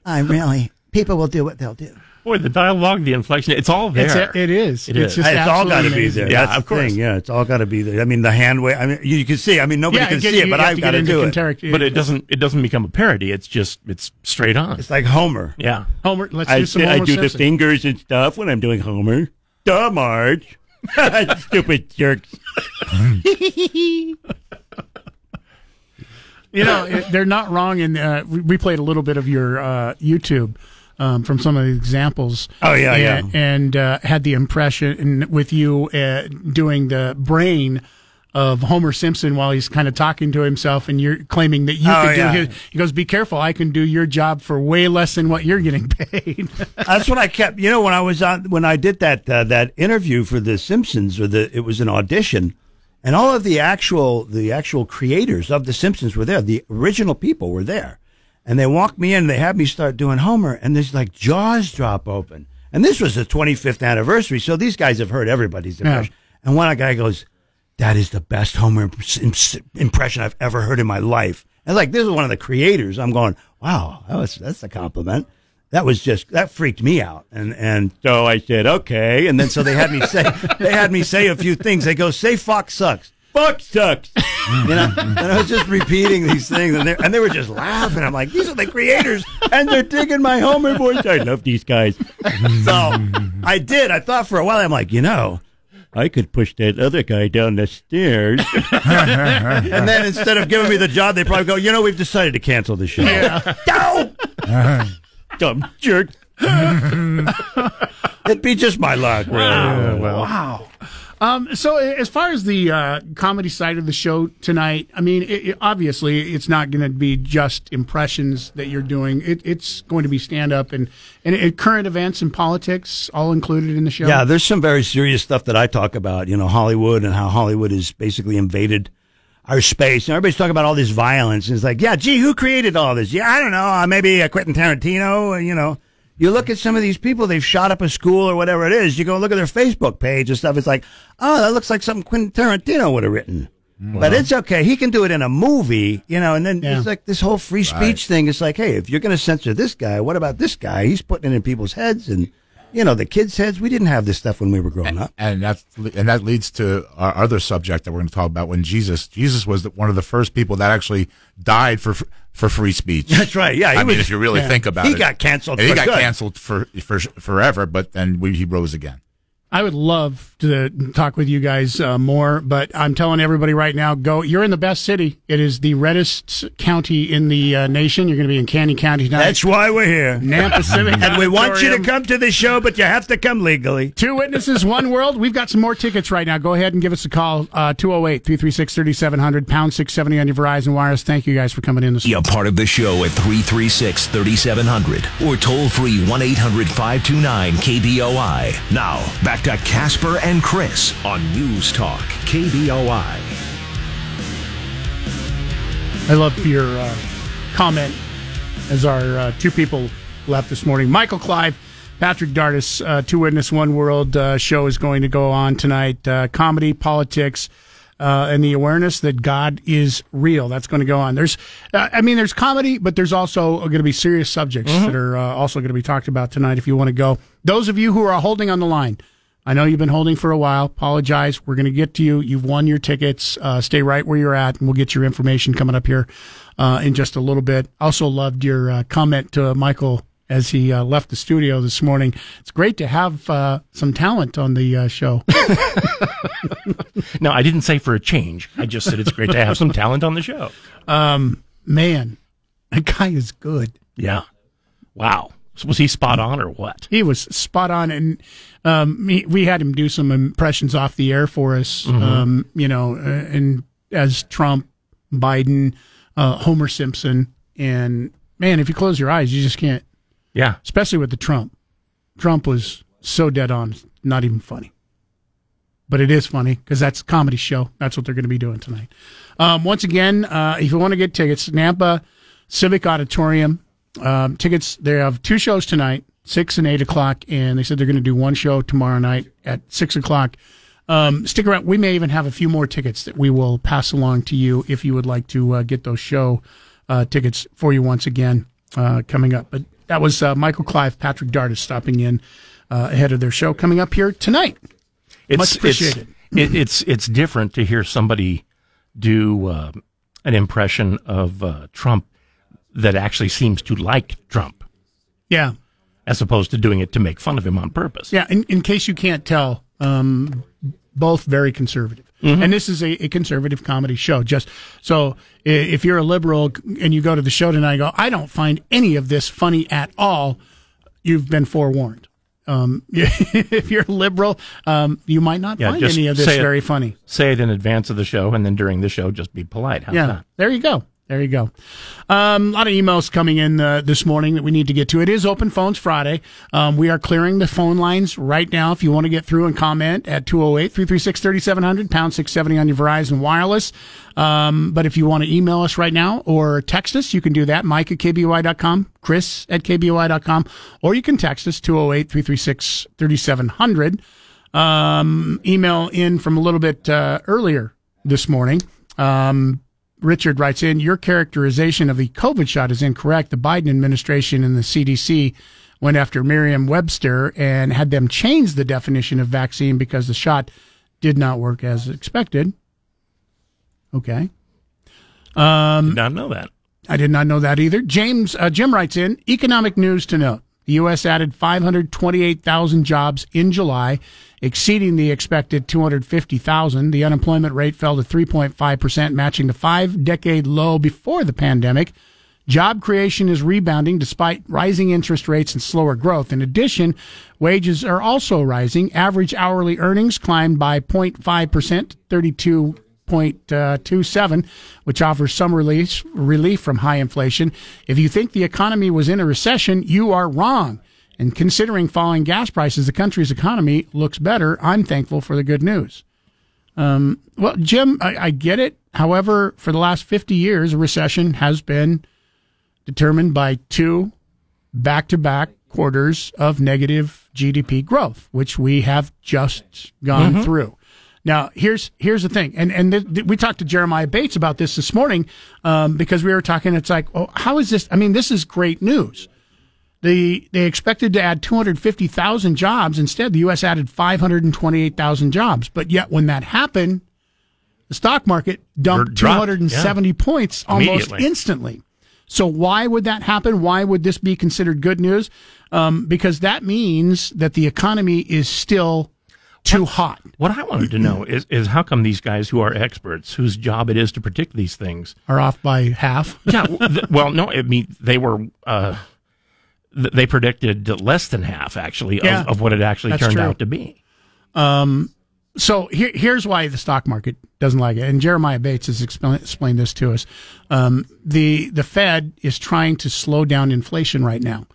I really, people will do what they'll do. Boy, the dialogue, the inflection, it's all there. It's, it is. It it's is. just It's all got to be there. Yeah, That's of the course. thing. Yeah, it's all got to be there. I mean, the hand wave. I mean, you, you can see. I mean, nobody Yeah, can get- see it, but I've got to into do it. conteric- But it doesn't it doesn't become a parody. It's just it's straight on. It's like Homer. Yeah. Homer, let's I, do some I Homer do the fingers and stuff when I'm doing Homer. Duh, Marge. Stupid jerks. You know, it, they're not wrong. And uh, we we played a little bit of your uh, YouTube um, from some of the examples. Oh, yeah, and, yeah. and uh, had the impression with you uh, doing the brain of Homer Simpson while he's kind of talking to himself, and you're claiming that you Oh, can yeah. do his. He goes, "Be careful! I can do your job for way less than what you're getting paid." That's what I kept. You know, when I was on, when I did that uh, that interview for The Simpsons, or the it was an audition, and all of the actual the actual creators of The Simpsons were there. The original people were there, and they walked me in. They had me start doing Homer, and there's like jaws drop open. And this was the 25th anniversary, so these guys have heard everybody's Yeah. impression. And one guy goes, "That is the best Homer imp- impression I've ever heard in my life." And like this is one of the creators. I'm going, "Wow, that was that's a compliment." That was just that freaked me out, and and so I said, "Okay." And then so they had me say they had me say a few things. They go, "Say fuck sucks." Fuck sucks. You know, and I was just repeating these things, and they, and they were just laughing. I'm like, these are the creators, and they're digging my Homer voice. I love these guys. So I did. I thought for a while, I'm like, you know, I could push that other guy down the stairs. and then instead of giving me the job, they probably go, you know, we've decided to cancel the show. No! Dumb jerk. It'd be just my luck. really. Ah, wow. Wow. Um, so as far as the uh, comedy side of the show tonight, I mean, it, it- obviously it's not going to be just impressions that you're doing. It, it's going to be stand up and, and it, current events and politics all included in the show. Yeah, there's some very serious stuff that I talk about, you know, Hollywood and how Hollywood has basically invaded our space. And everybody's talking about all this violence. And it's like, yeah, gee, who created all this? Yeah, I don't know. Uh, maybe uh, Quentin Tarantino, uh, you know. You look at some of these people, they've shot up a school or whatever it is. You go look at their Facebook page and stuff. It's like, oh, that looks like something Quentin Tarantino would have written. Mm. But it's okay. He can do it in a movie, you know, and then Yeah. it's like this whole free speech thing. It's like, hey, if you're going to censor this guy, what about this guy? He's putting it in people's heads and, you know, the kids' heads. We didn't have this stuff when we were growing up. and that's and that leads to our other subject that we're going to talk about when Jesus Jesus was one of the first people that actually died for for free speech. That's right. Yeah, he I mean, if you really yeah. think about He it, he got canceled he got good. canceled for for forever, but then we, he rose again. I would love to talk with you guys uh, more, but I'm telling everybody right now, go. You're in the best city. It is the reddest county in the uh, nation. You're going to be in Canyon County tonight. That's why we're here. Nampa Civic and we want you to come to the show, but you have to come legally. Two witnesses, one world. We've got some more tickets right now. Go ahead and give us a call. Uh, 208 336 3700, pound 670 on your Verizon Wireless. Thank you guys for coming in this Be a part of the show at 336 3700 or toll free 1 800 529 KBOI. Now, back to Casper and Chris on News Talk KBOI. I love your uh, comment as our uh, two people left this morning. Michael Clive, Patrick Dardis, uh, Two Witness, One World uh, show is going to go on tonight. Uh, comedy, politics, uh, and the awareness that God is real. That's going to go on. There's, uh, I mean, there's comedy, but there's also going to be serious subjects Mm-hmm. that are uh, also going to be talked about tonight. If you want to go, those of you who are holding on the line, I know you've been holding for a while. Apologize. We're going to get to you. You've won your tickets. Uh, stay right where you're at, and we'll get your information coming up here uh, in just a little bit. Also, loved your uh, comment to Michael as he uh, left the studio this morning. It's great to have uh, some talent on the uh, show. No, I didn't say for a change. I just said it's great to have some talent on the show. Um, man, that guy is good. Yeah. Wow. Was he spot on or what? He was spot on, and um, he, we had him do some impressions off the air for us. Mhm. Um, you know, uh, and as Trump, Biden, uh, Homer Simpson, and man, if you close your eyes, you just can't. Yeah. Especially with the Trump. Trump was so dead on, not even funny. But it is funny because that's a comedy show. That's what they're going to be doing tonight. Um, once again, uh, if you want to get tickets, Nampa Civic Auditorium. Um, tickets, they have two shows tonight, 6 and 8 o'clock, and they said they're going to do one show tomorrow night at 6 o'clock. Um, stick around. We may even have a few more tickets that we will pass along to you if you would like to uh, get those show uh, tickets for you once again uh, coming up. But that was uh, Michael Clive, Patrick Dardis stopping in uh, ahead of their show coming up here tonight. Much appreciated. It's, it, it's it's different to hear somebody do uh, an impression of uh, Trump that actually seems to like Trump, Yeah. As opposed to doing it to make fun of him on purpose. Yeah, in, in case you can't tell, um, both very conservative. Mhm. And this is a, a conservative comedy show. Just so if you're a liberal and you go to the show tonight and go, I don't find any of this funny at all, you've been forewarned. Um, if you're liberal, um, you might not Yeah, find any of this it- very funny. Say it in advance of the show, and then during the show, just be polite. How's yeah, that? there you go. There you go. Um, a lot of emails coming in uh, this morning that we need to get to. It is Open Phones Friday. Um, we are clearing the phone lines right now. If you want to get through and comment at 208 336 3700, pound 670 on your Verizon Wireless. Um, but if you want to email us right now or text us, you can do that. Mike at KBOI.com, Chris at KBOI.com, or you can text us 208 336 3700. Um, email in from a little bit uh, earlier this morning. Um, Richard writes in, your characterization of the COVID shot is incorrect. The Biden administration and the CDC went after Merriam Webster and had them change the definition of vaccine because the shot did not work as expected. Okay. Um, Did not know that. I did not know that either. James uh, Jim writes in economic news to note: the U.S. added 528,000 jobs in July, exceeding the expected 250,000. The unemployment rate fell to 3.5 percent, matching the five-decade low before the pandemic. Job creation is rebounding despite rising interest rates and slower growth. In addition, wages are also rising. Average hourly earnings climbed by 0.5 percent, 32 0.27, which offers some relief, relief from high inflation. If you think the economy was in a recession, you are wrong. And considering falling gas prices, the country's economy looks better. I'm thankful for the good news. Um, well, Jim, I, I get it. However, for the last 50 years, a recession has been determined by two back to back quarters of negative GDP growth, which we have just gone Mhm. through. Now, here's here's the thing, and and th- th- we talked to Jeremiah Bates about this this morning um, because we were talking. It's like, oh, how is this? I mean, this is great news. The they expected to add 250,000 jobs. Instead, the U.S. added 528,000 jobs. But yet, when that happened, the stock market dumped Dropped, 270 yeah. points almost instantly. So why would that happen? Why would this be considered good news? Um, because that means that the economy is still too hot. What I wanted to know is, is how come these guys who are experts, whose job it is to predict these things, Are off by half. yeah, well, no, I mean they were uh, they predicted less than half actually of, Yeah. of what it actually turned true. out to be. Um, so here, here's why the stock market doesn't like it, and Jeremiah Bates has explained, explained this to us. Um, the the Fed is trying to slow down inflation right now.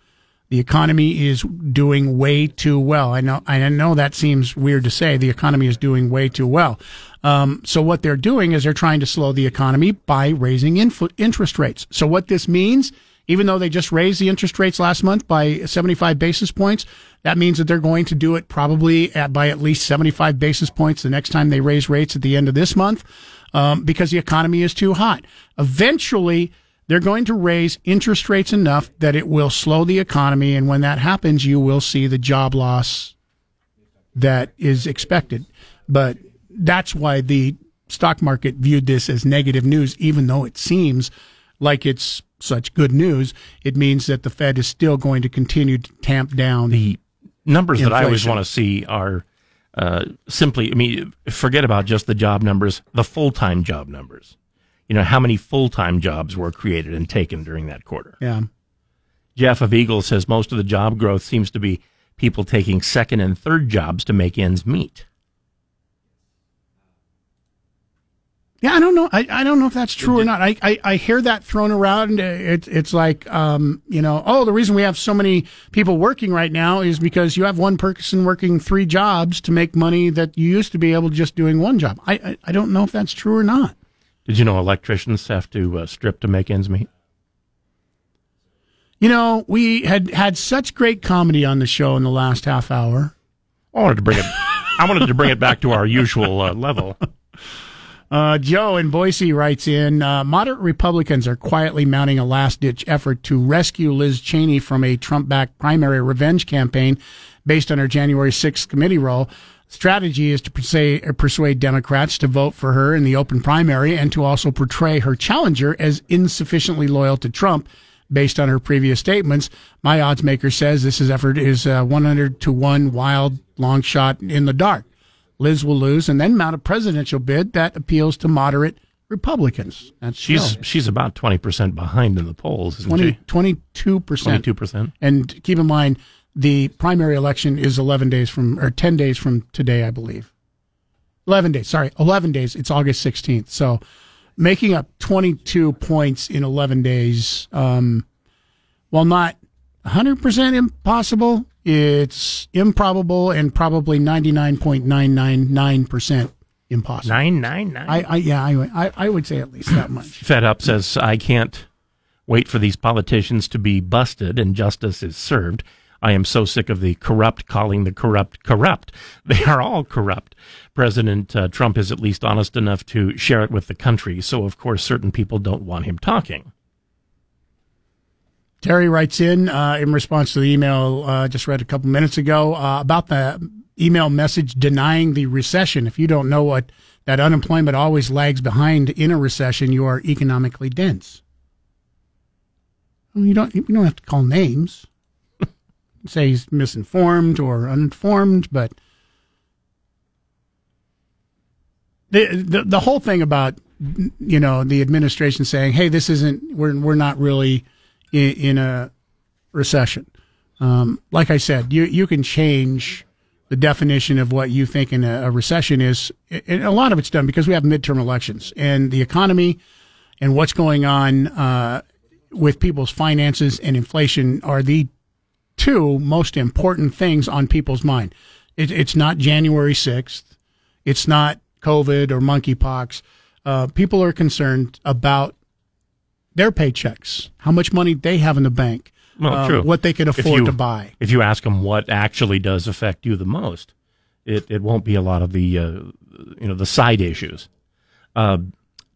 The economy is doing way too well. I know, I know that seems weird to say. The economy is doing way too well. Um, so what they're doing is they're trying to slow the economy by raising infl- interest rates. So what this means, even though they just raised the interest rates last month by 75 basis points, That means that they're going to do it probably at, by at least 75 basis points the next time they raise rates at the end of this month um, because the economy is too hot. Eventually, they're going to raise interest rates enough that it will slow the economy. And when that happens, you will see the job loss that is expected. But that's why the stock market viewed this as negative news, even though it seems like it's such good news. It means that the Fed is still going to continue to tamp down the numbers that I always want to see are uh, simply, I mean, forget about just the job numbers, the full time job numbers. You know, how many full time jobs were created and taken during that quarter? Yeah. Jeff of Eagle says most of the job growth seems to be people taking second and third jobs to make ends meet. Yeah, I don't know. I, I don't know if that's true or not. I, I, I hear that thrown around. It, it's like, um, you know, oh, the reason we have so many people working right now is because you have one person working three jobs to make money that you used to be able to just doing one job. I, I, I don't know if that's true or not. Did you know electricians have to uh, strip to make ends meet? You know, we had had such great comedy on the show in the last half hour. I wanted to bring it. I wanted to bring it back to our usual uh, level. Uh, Joe in Boise writes in uh, Moderate Republicans are quietly mounting a last ditch effort to rescue Liz Cheney from a Trump backed primary revenge campaign based on her January 6th committee role. Strategy is to persuade, Democrats to vote for her in the open primary and to also portray her challenger as insufficiently loyal to Trump based on her previous statements. My odds maker says this effort is uh, 100 to 1 wild long shot in the dark. Liz will lose and then mount a presidential bid that appeals to moderate Republicans. That's She's she's about twenty percent behind in the polls, isn't 20, she? 22%. 22%. And keep in mind, the primary election is 11 days from, or 10 days from today, I believe. 11 days, sorry, 11 days. It's August 16th. So making up 22 points in 11 days, um, while not 100% impossible, it's improbable and probably 99.999% impossible. Nine nine nine. I, I yeah, I, I, I would say at least that much. Fed Up says, I can't wait for these politicians to be busted and justice is served. I am so sick of the corrupt calling the corrupt corrupt. They are all corrupt. President uh, Trump is at least honest enough to share it with the country, so of course certain people don't want him talking. Terry writes in uh, in response to the email uh, just read a couple minutes ago uh, about the email message denying the recession. If you don't know what that unemployment always lags behind in a recession, you are economically dense. Well, you don't you don't have to call names. Say he's misinformed or uninformed, but the, the the whole thing about you know the administration saying, "Hey, this isn't we're we're not really in, in a recession." Um, like I said, you you can change the definition of what you think in a, a recession is, and a lot of it's done because we have midterm elections and the economy and what's going on uh, with people's finances and inflation are the two most important things on people's mind. It, it's not January 6th. It's not COVID or monkeypox. Uh, people are concerned about their paychecks, how much money they have in the bank, Well, uh, true. what they can afford you- to buy. If you ask them what actually does affect you the most, it, it won't be a lot of the uh, you know the side issues. Uh,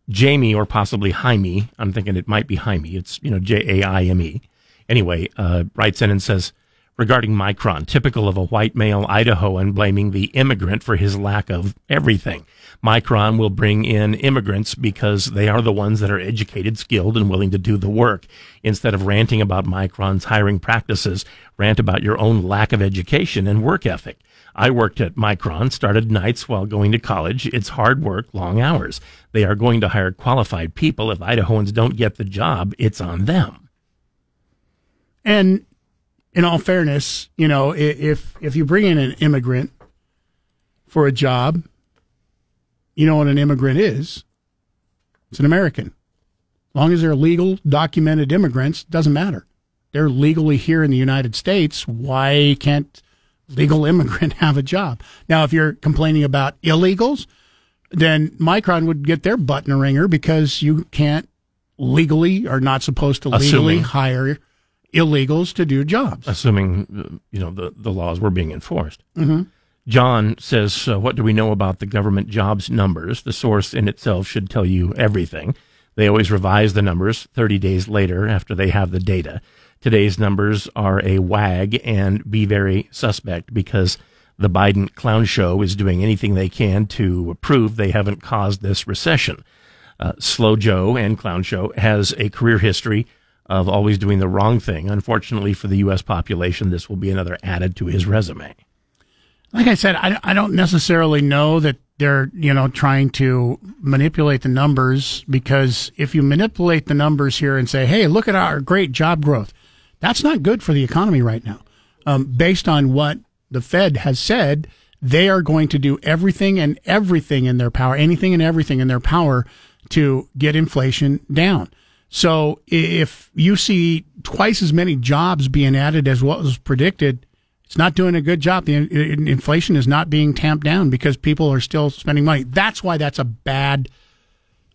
Jamie or possibly Jaime, I'm thinking it might be Jaime. It's you know J A I M E. Anyway, uh, writes in and says regarding Micron, typical of a white male Idahoan blaming the immigrant for his lack of everything. Micron will bring in immigrants because they are the ones that are educated, skilled, and willing to do the work. Instead of ranting about Micron's hiring practices, rant about your own lack of education and work ethic. I worked at Micron, started nights while going to college. It's hard work, long hours. They are going to hire qualified people. If Idahoans don't get the job, it's on them. And in all fairness, you know, if if you bring in an immigrant for a job, you know what an immigrant is. It's an American. As long as they're legal, documented immigrants, doesn't matter. They're legally here in the United States. Why can't legal immigrant have a job? Now, if you're complaining about illegals, then Micron would get their butt in a ringer because you can't legally or not supposed to legally Assuming. hire illegals to do jobs. assuming you know the, the laws were being enforced. Mhm. John says, uh, "What do we know about the government jobs numbers? The source in itself should tell you everything. They always revise the numbers 30 days later after they have the data. Today's numbers are a wag and be very suspect because." The Biden clown show is doing anything they can to prove they haven't caused this recession. Uh, Slow Joe and Clown Show has a career history of always doing the wrong thing. Unfortunately for the U.S. population, this will be another added to his resume. Like I said, I, I don't necessarily know that they're you know trying to manipulate the numbers because if you manipulate the numbers here and say, hey, look at our great job growth, that's not good for the economy right now. Um, based on what the Fed has said, they are going to do everything and everything in their power, anything and everything in their power to get inflation down. So if you see twice as many jobs being added as what was predicted, it's not doing a good job. The in- in- inflation is not being tamped down because people are still spending money. That's why that's a bad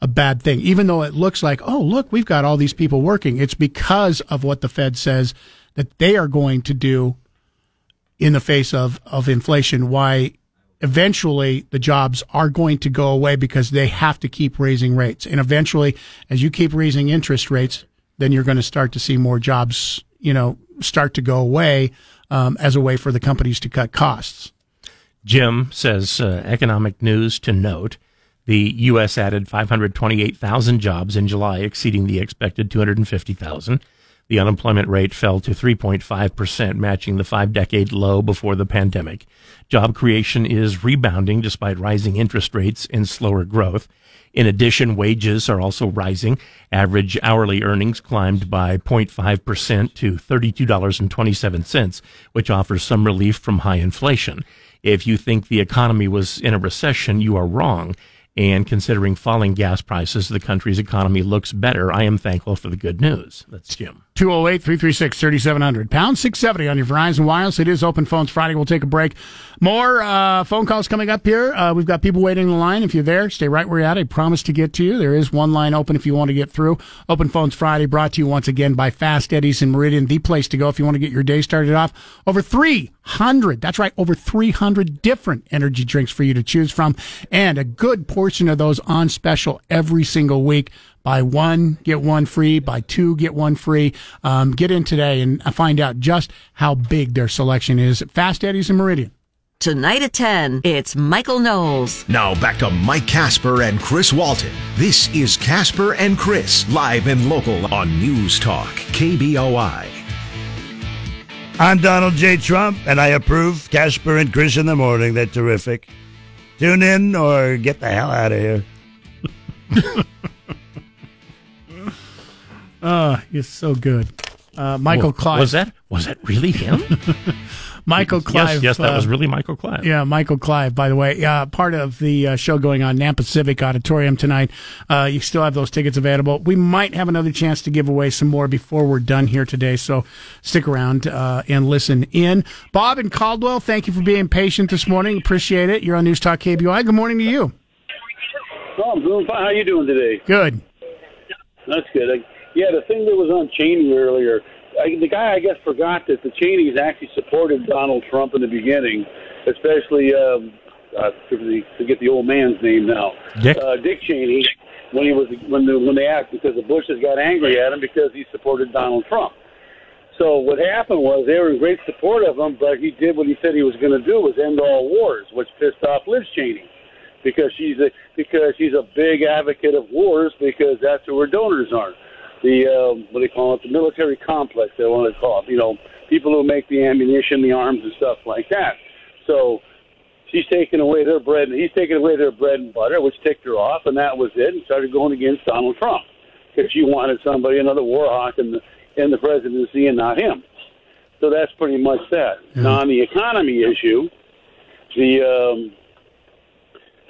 a bad thing. Even though it looks like, oh, look, we've got all these people working. It's because of what the Fed says that they are going to do in the face of, of inflation, why eventually the jobs are going to go away because they have to keep raising rates. And eventually, as you keep raising interest rates, then you're going to start to see more jobs, you know, start to go away um, as a way for the companies to cut costs. Jim says uh, economic news to note the U.S. added 528,000 jobs in July, exceeding the expected 250,000. The unemployment rate fell to 3.5%, matching the five decade low before the pandemic. Job creation is rebounding despite rising interest rates and slower growth. In addition, wages are also rising. Average hourly earnings climbed by 0.5% to $32.27, which offers some relief from high inflation. If you think the economy was in a recession, you are wrong. And considering falling gas prices, the country's economy looks better. I am thankful for the good news. That's Jim. 208 336 3700. Pound 670 on your Verizon Wireless. It is Open Phones Friday. We'll take a break. More uh, phone calls coming up here. Uh, we've got people waiting in the line. If you're there, stay right where you're at. I promise to get to you. There is one line open if you want to get through. Open Phones Friday brought to you once again by Fast Eddie's in Meridian, the place to go if you want to get your day started off. Over 300, that's right, over 300 different energy drinks for you to choose from. And a good portion of those on special every single week. Buy one, get one free. Buy two, get one free. Um, get in today and find out just how big their selection is. at Fast Eddie's in Meridian. Tonight at 10, it's Michael Knowles. Now back to Mike Casper and Chris Walton. This is Casper and Chris, live and local on News Talk, KBOI. I'm Donald J. Trump, and I approve Casper and Chris in the morning. They're terrific. Tune in or get the hell out of here. Uh, he's so good. Uh, Michael Wha- Clive. Was that was that really him? Michael Yes, Clive. yes, that uh, was really Michael Clive. Yeah, Michael Clive, by the way. Uh, part of the uh, show going on Nampa Civic Auditorium tonight. Uh, you still have those tickets available. We might have another chance to give away some more before we're done here today, so stick around uh, and listen in. Bob and Caldwell, thank you for being patient this morning. Appreciate it. You're on News Talk KBOI. Good morning to you. Oh, I'm doing fine. How are you doing today? Good. That's good. I, yeah, the thing that was on Cheney earlier, I, the guy I guess forgot that the Cheneys actually supported Donald Trump in the beginning, especially um, uh, to forget the old man's name now, Dick? Uh, Dick Cheney, when he was when the, when they asked because the Bushes got angry at him because he supported Donald Trump. So what happened was they were in great support of him, but he did what he said he was going to do was end all wars, which pissed off Liz Cheney because she's a because she's a big advocate of wars because that's who her donors are. The um, what do they call it? The military complex. They want to call it. You know, people who make the ammunition, the arms, and stuff like that. So she's taking away their bread, and he's taking away their bread and butter, which ticked her off, and that was it. And started going against Donald Trump because she wanted somebody, another war hawk in the in the presidency, and not him. So that's pretty much that. Now on the economy issue, the um,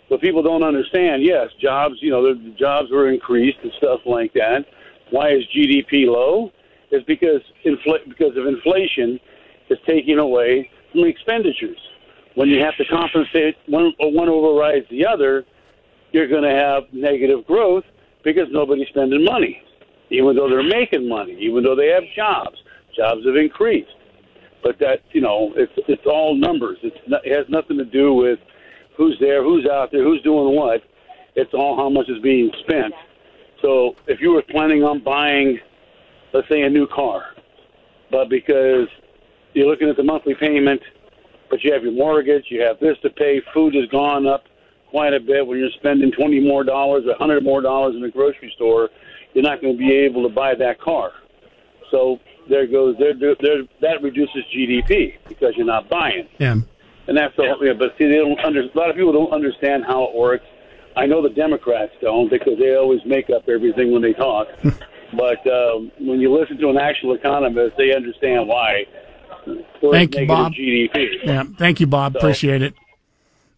what people don't understand, yes, jobs, you know, the jobs were increased and stuff like that. Why is GDP low? Is because infl- because of inflation is taking away from expenditures. When you have to compensate one one overrides the other, you're going to have negative growth because nobody's spending money, even though they're making money, even though they have jobs. Jobs have increased, but that you know it's it's all numbers. It's not, it has nothing to do with who's there, who's out there, who's doing what. It's all how much is being spent. So if you were planning on buying, let's say, a new car, but because you're looking at the monthly payment, but you have your mortgage, you have this to pay, food has gone up quite a bit. When you're spending twenty more dollars, a hundred more dollars in a grocery store, you're not going to be able to buy that car. So there goes there, there, that reduces GDP because you're not buying. Yeah. And that's the whole, yeah, but see, they don't under, a lot of people don't understand how it works. I know the Democrats don't because they always make up everything when they talk. but um, when you listen to an actual economist, they understand why. Thank you, Bob. GDP. Yeah, thank you, Bob. So- Appreciate it.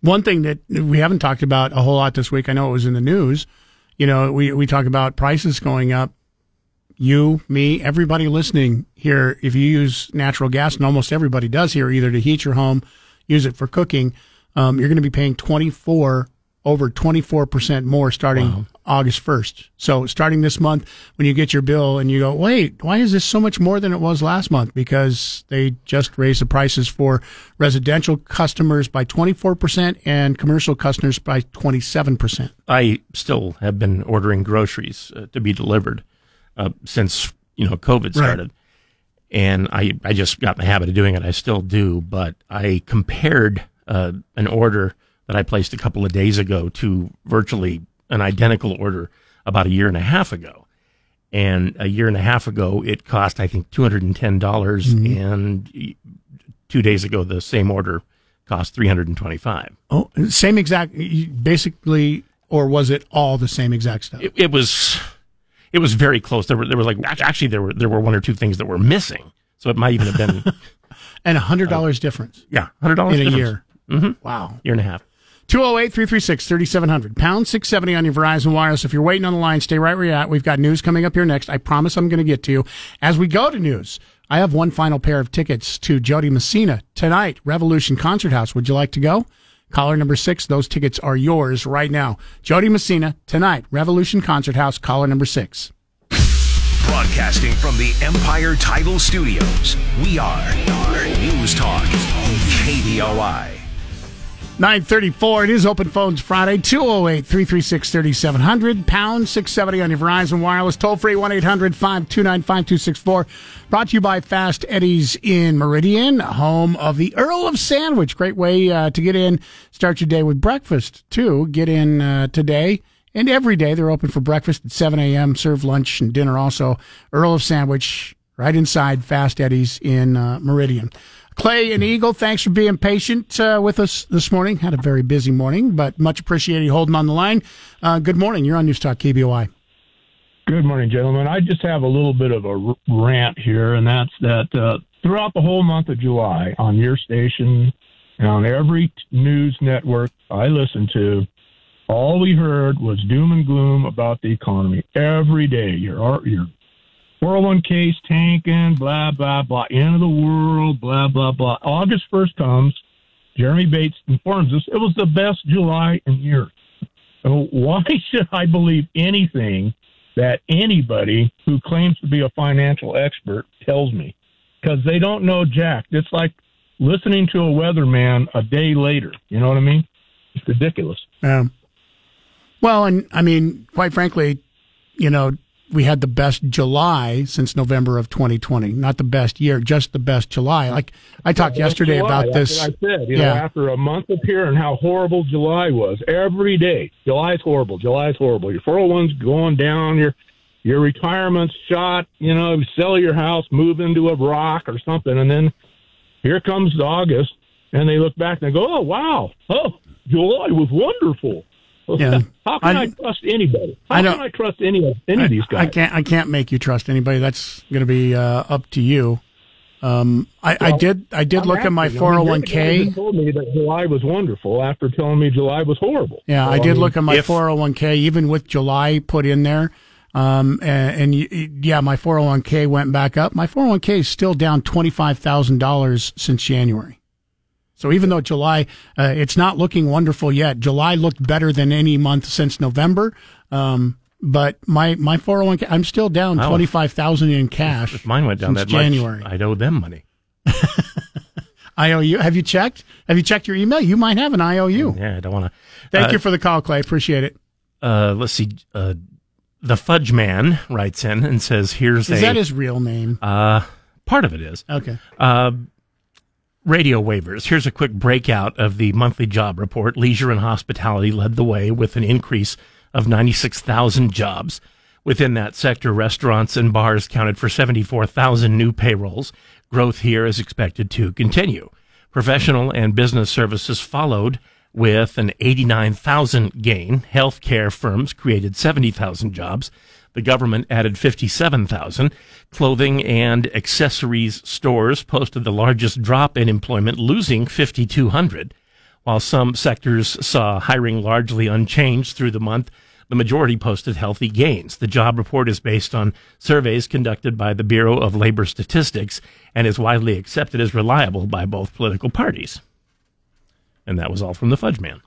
One thing that we haven't talked about a whole lot this week, I know it was in the news. You know, we we talk about prices going up. You, me, everybody listening here, if you use natural gas, and almost everybody does here, either to heat your home, use it for cooking, um, you're going to be paying 24 over 24% more starting August 1st. So starting this month, when you get your bill and you go, wait, why is this so much more than it was last month? Because they just raised the prices for residential customers by 24% and commercial customers by 27%. I still have been ordering groceries uh, to be delivered uh, since you know COVID Right. started, and I I just got in the habit of doing it. I still do, but I compared uh, an order that I placed a couple of days ago to virtually an identical order about a year and a half ago. And a year and a half ago, it cost I think two hundred and ten dollars, and two days ago, the same order cost three hundred and twenty-five. Oh, same exact, basically, or was it all the same exact stuff? it, it was it was very close. There were there was like actually there were there were one or two things that were missing. So it might even have been and a hundred dollars difference. yeah hundred dollars in a difference. year. Mm-hmm. Wow, year and a half. 208 336 3700. Pound 670 on your Verizon Wireless. If you're waiting on the line, stay right where you're at. We've got news coming up here next. I promise I'm going to get to you. As we go to news, I have one final pair of tickets to Jo Dee Messina tonight, Revolution Concert House. Would you like to go? Caller number six. Those tickets are yours right now. Jo Dee Messina tonight, Revolution Concert House. Caller number six. Broadcasting from the Empire Title Studios, we are News Talk, KBOI. 934. It is Open Phones Friday. 208 336 3700. Pound 670 on your Verizon Wireless. Toll free 1 800 529 5264. Brought to you by Fast Eddie's in Meridian, home of the Earl of Sandwich. Great way uh, to get in. Start your day with breakfast, too. Get in uh, today and every day. They're open for breakfast at 7 a.m., serve lunch and dinner also. Earl of Sandwich, right inside Fast Eddie's in uh, Meridian. Clay and Eagle, thanks for being patient uh, with us this morning. Had a very busy morning, but much appreciated you holding on the line. Uh, good morning. You're on News Talk KBOI. Good morning, gentlemen. I just have a little bit of a rant here, and that's that uh, throughout the whole month of July on your station and on every news network I listened to, all we heard was doom and gloom about the economy every day. Your your 401k's tanking, blah blah blah, end of the world, blah blah blah. August 1st comes. Jeremy Bates informs us it was the best July in years. So why should I believe anything that anybody who claims to be a financial expert tells me? Because they don't know jack. It's like listening to a weatherman a day later. You know what I mean? It's ridiculous. Yeah. Well, and I mean, quite frankly, you know, we had the best July since November of 2020. Not the best year, just the best July. Like I talked Well, yesterday July, about this. I said, you know, yeah. after a month of here and how horrible July was, every day, July's horrible. July's horrible. Your 401's going down. Your your retirement's shot. You know, sell your house, move into a rock or something, and then here comes August, and they look back and they go, "Oh wow, oh July was wonderful." Yeah. How can I, I- trust anybody? How I can I trust any of any of these guys? I can't. I can't make you trust anybody. That's going to be uh, up to you. Um, I, I did. I did I'm look at my. I mean, you're the guy 401k. told me that July was wonderful after telling me July was horrible. Yeah, So, I did mean, look at my 401k, even with July put in there. Um, and, and yeah, my 401k went back up. My 401k is still down $25,000 since January. So even though July, uh, it's not looking wonderful yet, July looked better than any month since November. Um, but my my 401k I'm still down Oh. 25,000 in cash. If mine went down that much, January. I'd owe them money. IOU. Have you checked? Have you checked your email? You might have an IOU. Yeah, I don't want to. Thank you for the call, Clay. Appreciate it. Uh, let's see. Uh, the Fudge Man writes in and says, "Here's a. Is a that his real name? uh, part of it is Okay. uh, radio waivers. Here's a quick breakout of the monthly job report. Leisure and hospitality led the way with an increase of 96,000 jobs. Within that sector, restaurants and bars counted for 74,000 new payrolls. Growth here is expected to continue. Professional and business services followed with an 89,000 gain. Healthcare firms created 70,000 jobs. The government added 57,000. Clothing and accessories stores posted the largest drop in employment, losing 5,200. While some sectors saw hiring largely unchanged through the month, the majority posted healthy gains. The job report is based on surveys conducted by the Bureau of Labor Statistics and is widely accepted as reliable by both political parties. And that was all from the Fudge Man.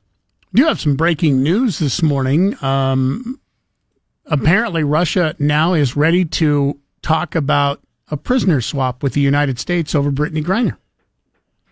do you have some breaking news this morning. Um, apparently, Russia now is ready to talk about a prisoner swap with the United States over Brittney Griner.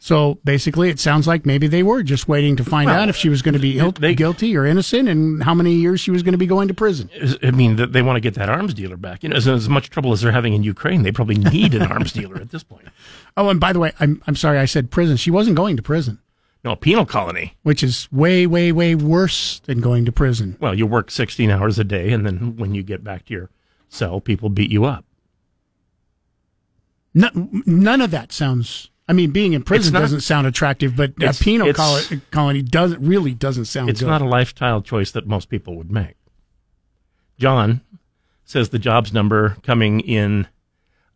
So basically, it sounds like maybe they were just waiting to find Well, out if she was going to be il- guilty or innocent and how many years she was going to be going to prison. I mean, they want to get that arms dealer back. You know, as, as much trouble as they're having in Ukraine, they probably need an arms dealer at this point. Oh, and by the way, I'm I'm sorry I said prison. She wasn't going to prison, No, a penal colony. which is way way way worse than going to prison. Well, you work 16 hours a day, and then when you get back to your cell, people beat you up. None, none of that sounds. I mean, being in prison not- doesn't sound attractive, but a penal col- colony doesn't really doesn't sound It's good. not a lifestyle choice that most people would make. John says the jobs number coming in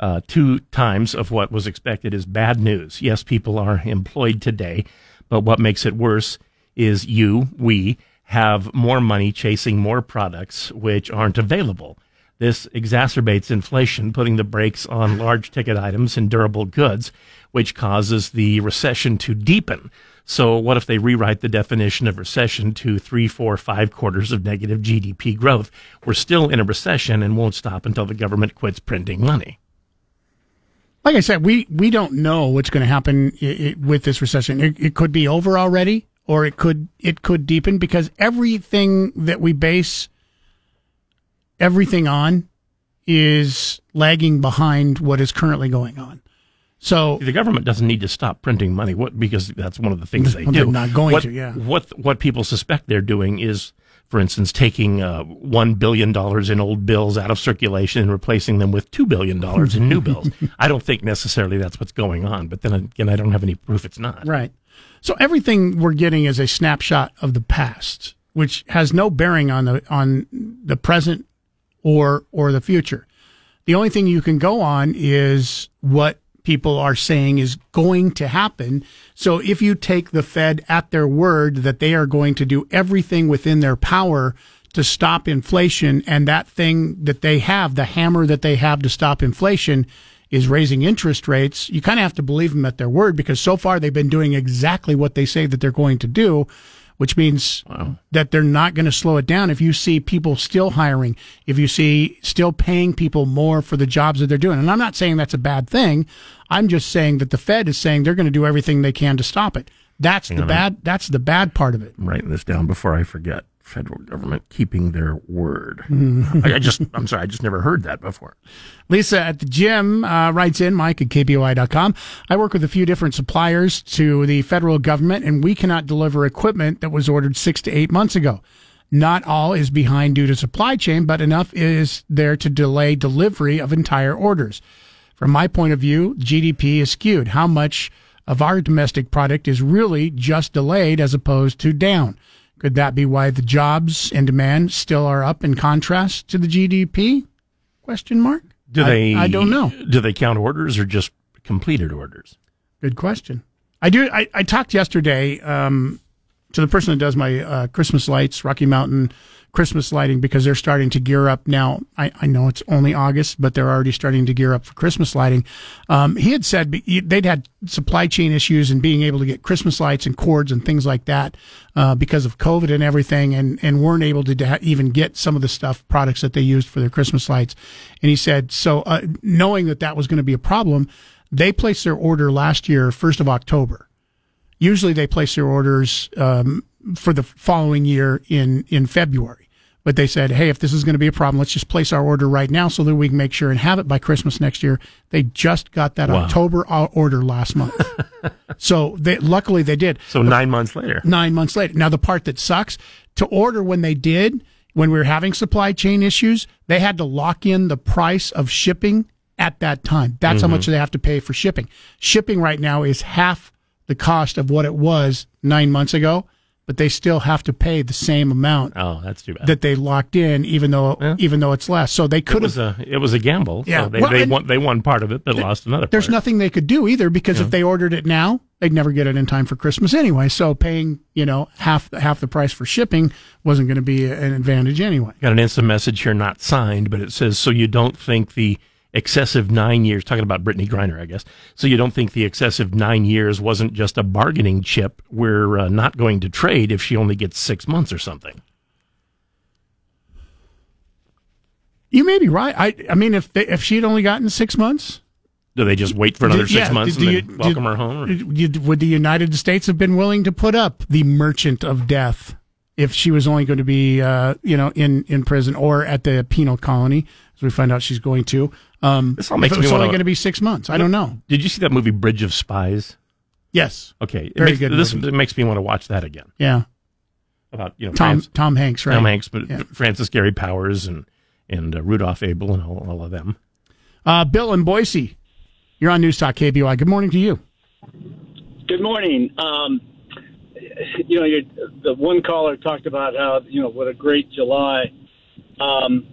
uh, two times of what was expected is bad news. Yes, people are employed today, but what makes it worse is you, we, have more money chasing more products which aren't available. This exacerbates inflation, putting the brakes on large ticket items and durable goods, which causes the recession to deepen. So, what if they rewrite the definition of recession to three, four, five quarters of negative GDP growth? We're still in a recession and won't stop until the government quits printing money. Like I said, we we don't know what's going to happen i i with this recession. It, it could be over already, or it could it could deepen because everything that we base everything on is lagging behind what is currently going on. So the government doesn't need to stop printing money. What because that's one of the things they do. they're not going what, to, yeah. What what people suspect they're doing is, for instance, taking uh, one billion dollars in old bills out of circulation and replacing them with two billion dollars in new bills. I don't think necessarily that's what's going on. But then again, I don't have any proof it's not. Right. So everything we're getting is a snapshot of the past, which has no bearing on the on the present or or the future. The only thing you can go on is what people are saying is going to happen. So if you take the Fed at their word that they are going to do everything within their power to stop inflation and that thing that they have, the hammer that they have to stop inflation is raising interest rates, you kind of have to believe them at their word because so far they've been doing exactly what they say that they're going to do, which means that they're not going to slow it down. If you see people still hiring, if you see still paying people more for the jobs that they're doing, and I'm not saying that's a bad thing. I'm just saying that the Fed is saying they're going to do everything they can to stop it. That's Hang the bad. That's the bad part of it. I'm writing this down before I forget. Federal government keeping their word. Mhm. I, I just, I'm sorry, I just never heard that before. Lisa at the gym uh, writes in, Mike at KBOI.com. I work with a few different suppliers to the federal government, and we cannot deliver equipment that was ordered six to eight months ago. Not all is behind due to supply chain, but enough is there to delay delivery of entire orders. From my point of view, GDP is skewed. How much of our domestic product is really just delayed as opposed to down? Could that be why the jobs and demand still are up in contrast to the GDP? Question mark. Do I- they? I, don't know. Do they count orders or just completed orders? Good question. I do. I, I talked yesterday um, to the person that does my uh, Christmas lights, Rocky Mountain Christmas lighting, because they're starting to gear up now. I, I know it's only August, but they're already starting to gear up for Christmas lighting. Um, he had said they'd had supply chain issues and being able to get Christmas lights and cords and things like that uh, because of COVID and everything, and, and weren't able to even get some of the stuff products that they used for their Christmas lights. And he said, so uh, knowing that that was going to be a problem, they placed their order last year, first of October usually they place their orders um, for the following year in in February. But they said, hey, if this is going to be a problem, let's just place our order right now so that we can make sure and have it by Christmas next year. They just got that Wow. October order last month. so they, luckily they did. So nine months later. Nine months later. Now, the part that sucks to order when they did, when we were having supply chain issues, they had to lock in the price of shipping at that time. That's how Mhm. much they have to pay for shipping. Shipping right now is half the cost of what it was nine months ago, but they still have to pay the same amount Oh, that's too bad. that they locked in, even though even though it's less. So they It could was have. a it was a gamble. Yeah. So they Well, they won they won part of it, but lost another. There's part. nothing they could do either because Yeah. if they ordered it now, they'd never get it in time for Christmas anyway. So paying you know half half the price for shipping wasn't going to be an advantage anyway. Got an instant message here, not signed, but it says, so you don't think the excessive nine years, talking about Brittney Griner, I guess, so you don't think the excessive nine years wasn't just a bargaining chip? We're uh, not going to trade if she only gets six months or something. You may be right. I I mean, if they, if she'd only gotten six months, Do they just wait for another Did- six yeah, months did and you- then welcome did- her home? or- would the United States have been willing to put up the merchant of death if she was only going to be, uh, you know, in, in prison or at the penal colony, as we find out she's going to? Um, This all makes if makes it me was only wanna- going to be six months. I don't know. Did you see that movie Bridge of Spies? Yes. Okay. It Very makes, good This movie. makes me want to watch that again. Yeah. About you know Tom Francis- Tom Hanks, right? Tom Hanks, but Yeah. Francis Gary Powers and and uh, Rudolph Abel and all, all of them. Uh, Bill in Boise, you're on News Talk KBOI. Good morning to you. Good morning. Um, you know, the one caller talked about how you know what a great July. Um,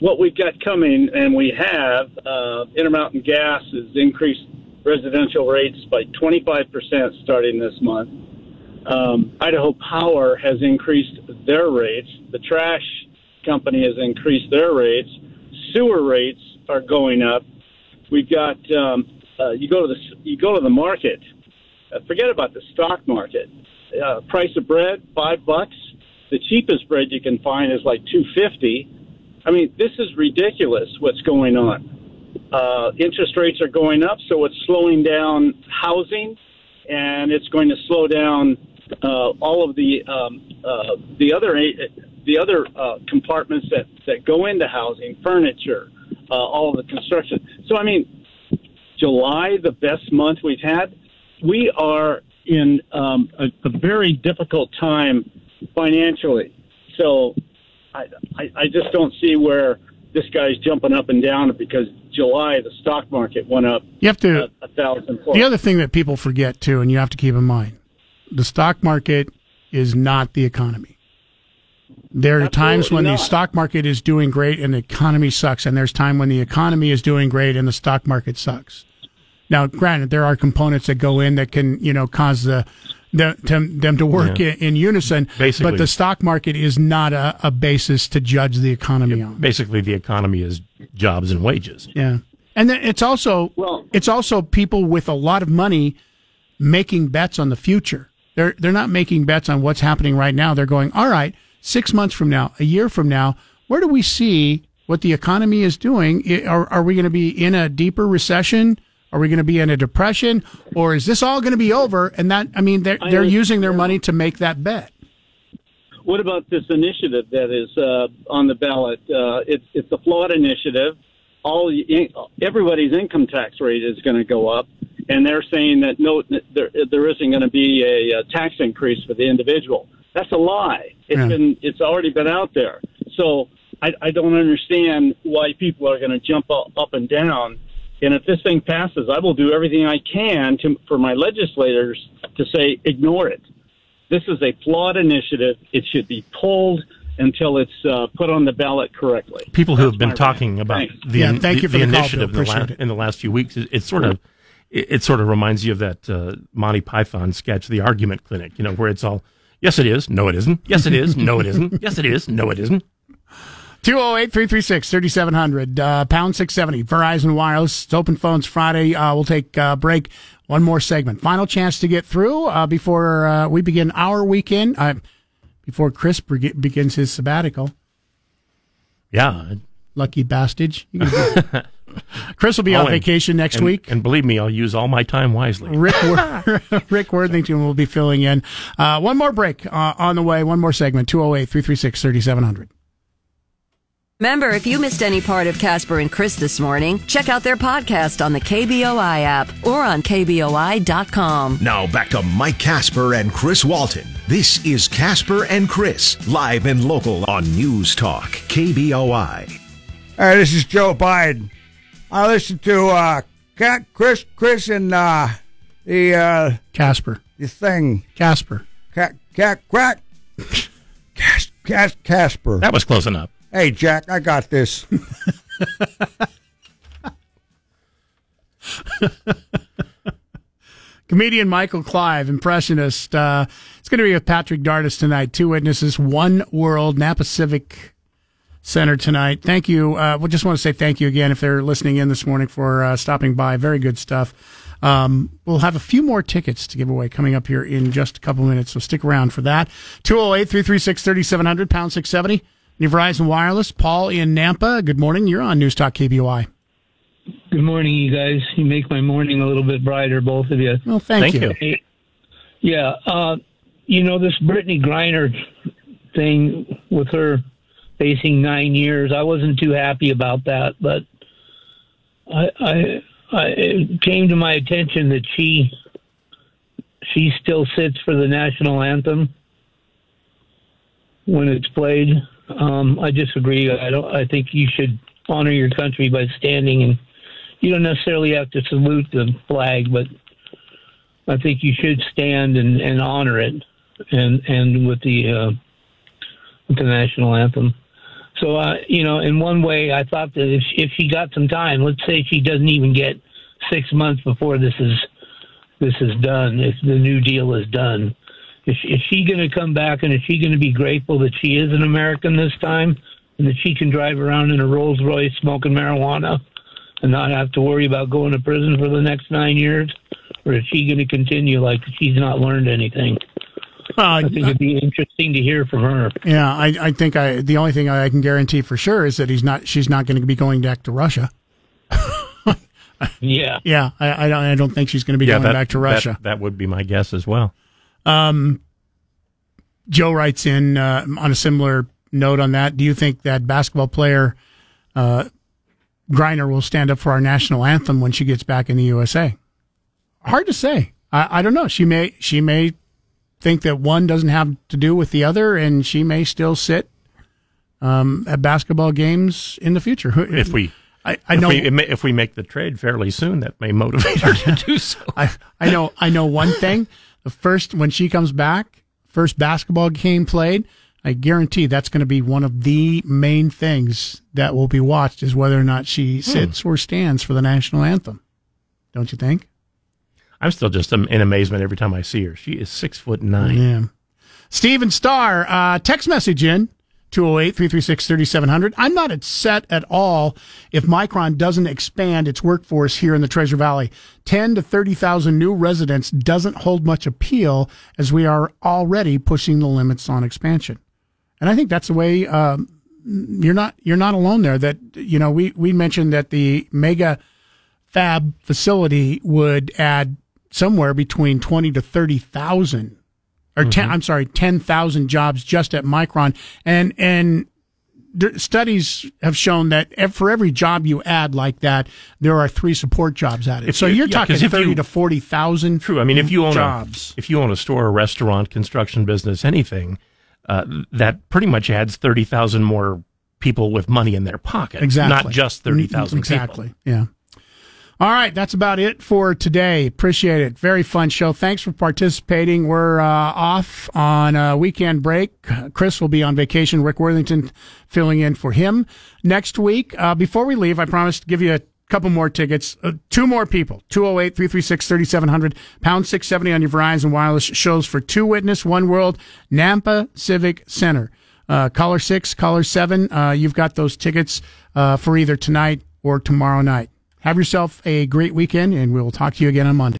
what we've got coming, and we have, uh, Intermountain Gas has increased residential rates by 25% starting this month. Um, Idaho Power has increased their rates. The trash company has increased their rates. Sewer rates are going up. We've got um, uh, you go to the you go to the market. Uh, forget about the stock market. Uh, price of bread five bucks. The cheapest bread you can find is like two fifty. I mean, this is ridiculous. What's going on? Uh, interest rates are going up, so it's slowing down housing, and it's going to slow down uh, all of the um, uh, the other the other uh, compartments that that go into housing, furniture, uh, all of the construction. So, I mean, July, the best month we've had. We are in um, a, a very difficult time financially. So I, I, I just don't see where this guy's jumping up and down because July, the stock market went up You have to. a, a thousand The other thing that people forget too, and you have to keep in mind, the stock market is not the economy. There are times when the stock market is doing great and the economy sucks, and there's time when the economy is doing great and the stock market sucks. Now, granted, there are components that go in that can, you know, cause the, the them, them to work Yeah. in, in unison. Basically. but the stock market is not a, a basis to judge the economy on. Basically, the economy is jobs and wages. Yeah, and then it's also well, it's also people with a lot of money making bets on the future. They're they're not making bets on what's happening right now. They're going, all right, six months from now, a year from now, where do we see what the economy is doing? Are are we going to be in a deeper recession? Are we going to be in a depression, or is this all going to be over? And that I mean, they're they're using their money to make that bet. What about this initiative that is uh, on the ballot? Uh, it's it's a flawed initiative. All everybody's income tax rate is going to go up, and they're saying that no, there there isn't going to be a, uh tax increase for the individual. That's a lie. It's Yeah. been it's already been out there. So I, I don't understand why people are going to jump up, up and down. And if this thing passes, I will do everything I can to, for my legislators to say ignore it. This is a flawed initiative. It should be pulled until it's uh, put on the ballot correctly. People who have been talking rant. about Thanks. the, Yeah, the, thank you for the the initiative Bill. in, the la- in the last few weeks, it- it's sort of it, it sort of reminds you of that uh, Monty Python sketch, The Argument Clinic, you know, where it's all, yes, it is. No, it isn't. Yes, it is. No, it isn't. Yes, it is. No, it isn't. 208 336 3700, uh, pound 670, Verizon Wireless. It's open phones Friday. Uh, we'll take a break. One more segment. Final chance to get through uh, before uh, we begin our weekend, uh, before Chris be- begins his sabbatical. Yeah. Lucky bastard. Chris will be Oh, on and- vacation next and- week. And believe me, I'll use all my time wisely. Rick Rick Worthington will be filling in. Uh, one more break uh, on the way. One more segment. 208 336 3700. Remember, if you missed any part of Casper and Chris this morning, check out their podcast on the KBOI app or on KBOI.com. Now back to Mike Casper and Chris Walton. This is Casper and Chris, live and local on News Talk, KBOI. Hey, this is Joe Biden. I listened to uh, Cat, Chris, Chris, and uh, the uh, Casper. The thing, Casper. Cat, cat, crack. Cas, Cas, Casper. That was close enough. Hey, Jack, I got this. Comedian Michael Clive, impressionist. Uh, it's going to be with Patrick Dardis tonight. Two witnesses, One World, Nampa Civic Center tonight. Thank you. Uh, we just want to say thank you again if they're listening in this morning for uh, stopping by. Very good stuff. Um, we'll have a few more tickets to give away coming up here in just a couple minutes, so stick around for that. 208 336 3700, pound 670. New Verizon Wireless. Paul in Nampa. Good morning. You're on News Talk KBOI. Good morning, you guys. You make my morning a little bit brighter, both of you. Well, thank Thank you. you. Hey, Yeah, uh, you know this Brittney Griner thing with her facing nine years. I wasn't too happy about that, but I, I, I it came to my attention that she she still sits for the national anthem when it's played. Um, I disagree. I don't. I think you should honor your country by standing, and you don't necessarily have to salute the flag, but I think you should stand and, and honor it, and and with the uh, with the national anthem. So uh, you know, in one way, I thought that if if she got some time, let's say she doesn't even get six months before this is this is done, if the New Deal is done, is, is she going to come back and is she going to be grateful that she is an American this time and that she can drive around in a Rolls Royce smoking marijuana and not have to worry about going to prison for the next nine years? Or is she going to continue like she's not learned anything? Uh, I think it'd be interesting to hear from her. Yeah, I, I think I the only thing I can guarantee for sure is that he's not she's not going to be going back to Russia. Yeah. Yeah, I, I don't I don't think she's going to be yeah, going that, back to that- Russia. That, would be my guess as well. Um, Joe writes in uh, on a similar note on that. Do you think that basketball player uh, Griner will stand up for our national anthem when she gets back in the USA? Hard to say. I, I don't know. She may she may think that one doesn't have to do with the other, and she may still sit um, at basketball games in the future. If we, I, I if know we, if we make the trade fairly soon, that may motivate her to do so. I, I know I know one thing. The first when she comes back, first basketball game played, I guarantee that's going to be one of the main things that will be watched is whether or not she sits or stands for the national anthem. Don't you think? I'm still just in amazement every time I see her. She is six foot nine. Yeah. Steven Starr, uh, text message in 208 336 3700. I'm not upset at all if Micron doesn't expand its workforce here in the Treasure Valley. 10 to 30,000 new residents doesn't hold much appeal as we are already pushing the limits on expansion. And I think that's the way um, you're not you're not alone there. That you know we we mentioned that the mega fab facility would add somewhere between twenty to thirty thousand, or 10 Mhm. I'm sorry, ten thousand jobs just at Micron, and and studies have shown that for every job you add like that, there are three support jobs added. If so you- you're yeah, talking thirty you- to forty thousand. True. I mean, if you own jobs, a if you own a store, a restaurant, construction business, anything, uh, that pretty much adds thirty thousand more people with money in their pocket. Exactly. Not just thirty thousand. Exactly. Yeah. All right, that's about it for today. Appreciate it. Very fun show. Thanks for participating. We're uh, off on a weekend break. Chris will be on vacation. Rick Worthington filling in for him next week. Uh, before we leave, I promised to give you a couple more tickets. Uh, two more people. 208 336 3700. Pound 670 on your Verizon Wireless shows for Two Witness, One World, Nampa Civic Center. Uh, caller six, caller seven, uh, you've got those tickets uh, for either tonight or tomorrow night. Have yourself a great weekend, and we'll talk to you again on Monday.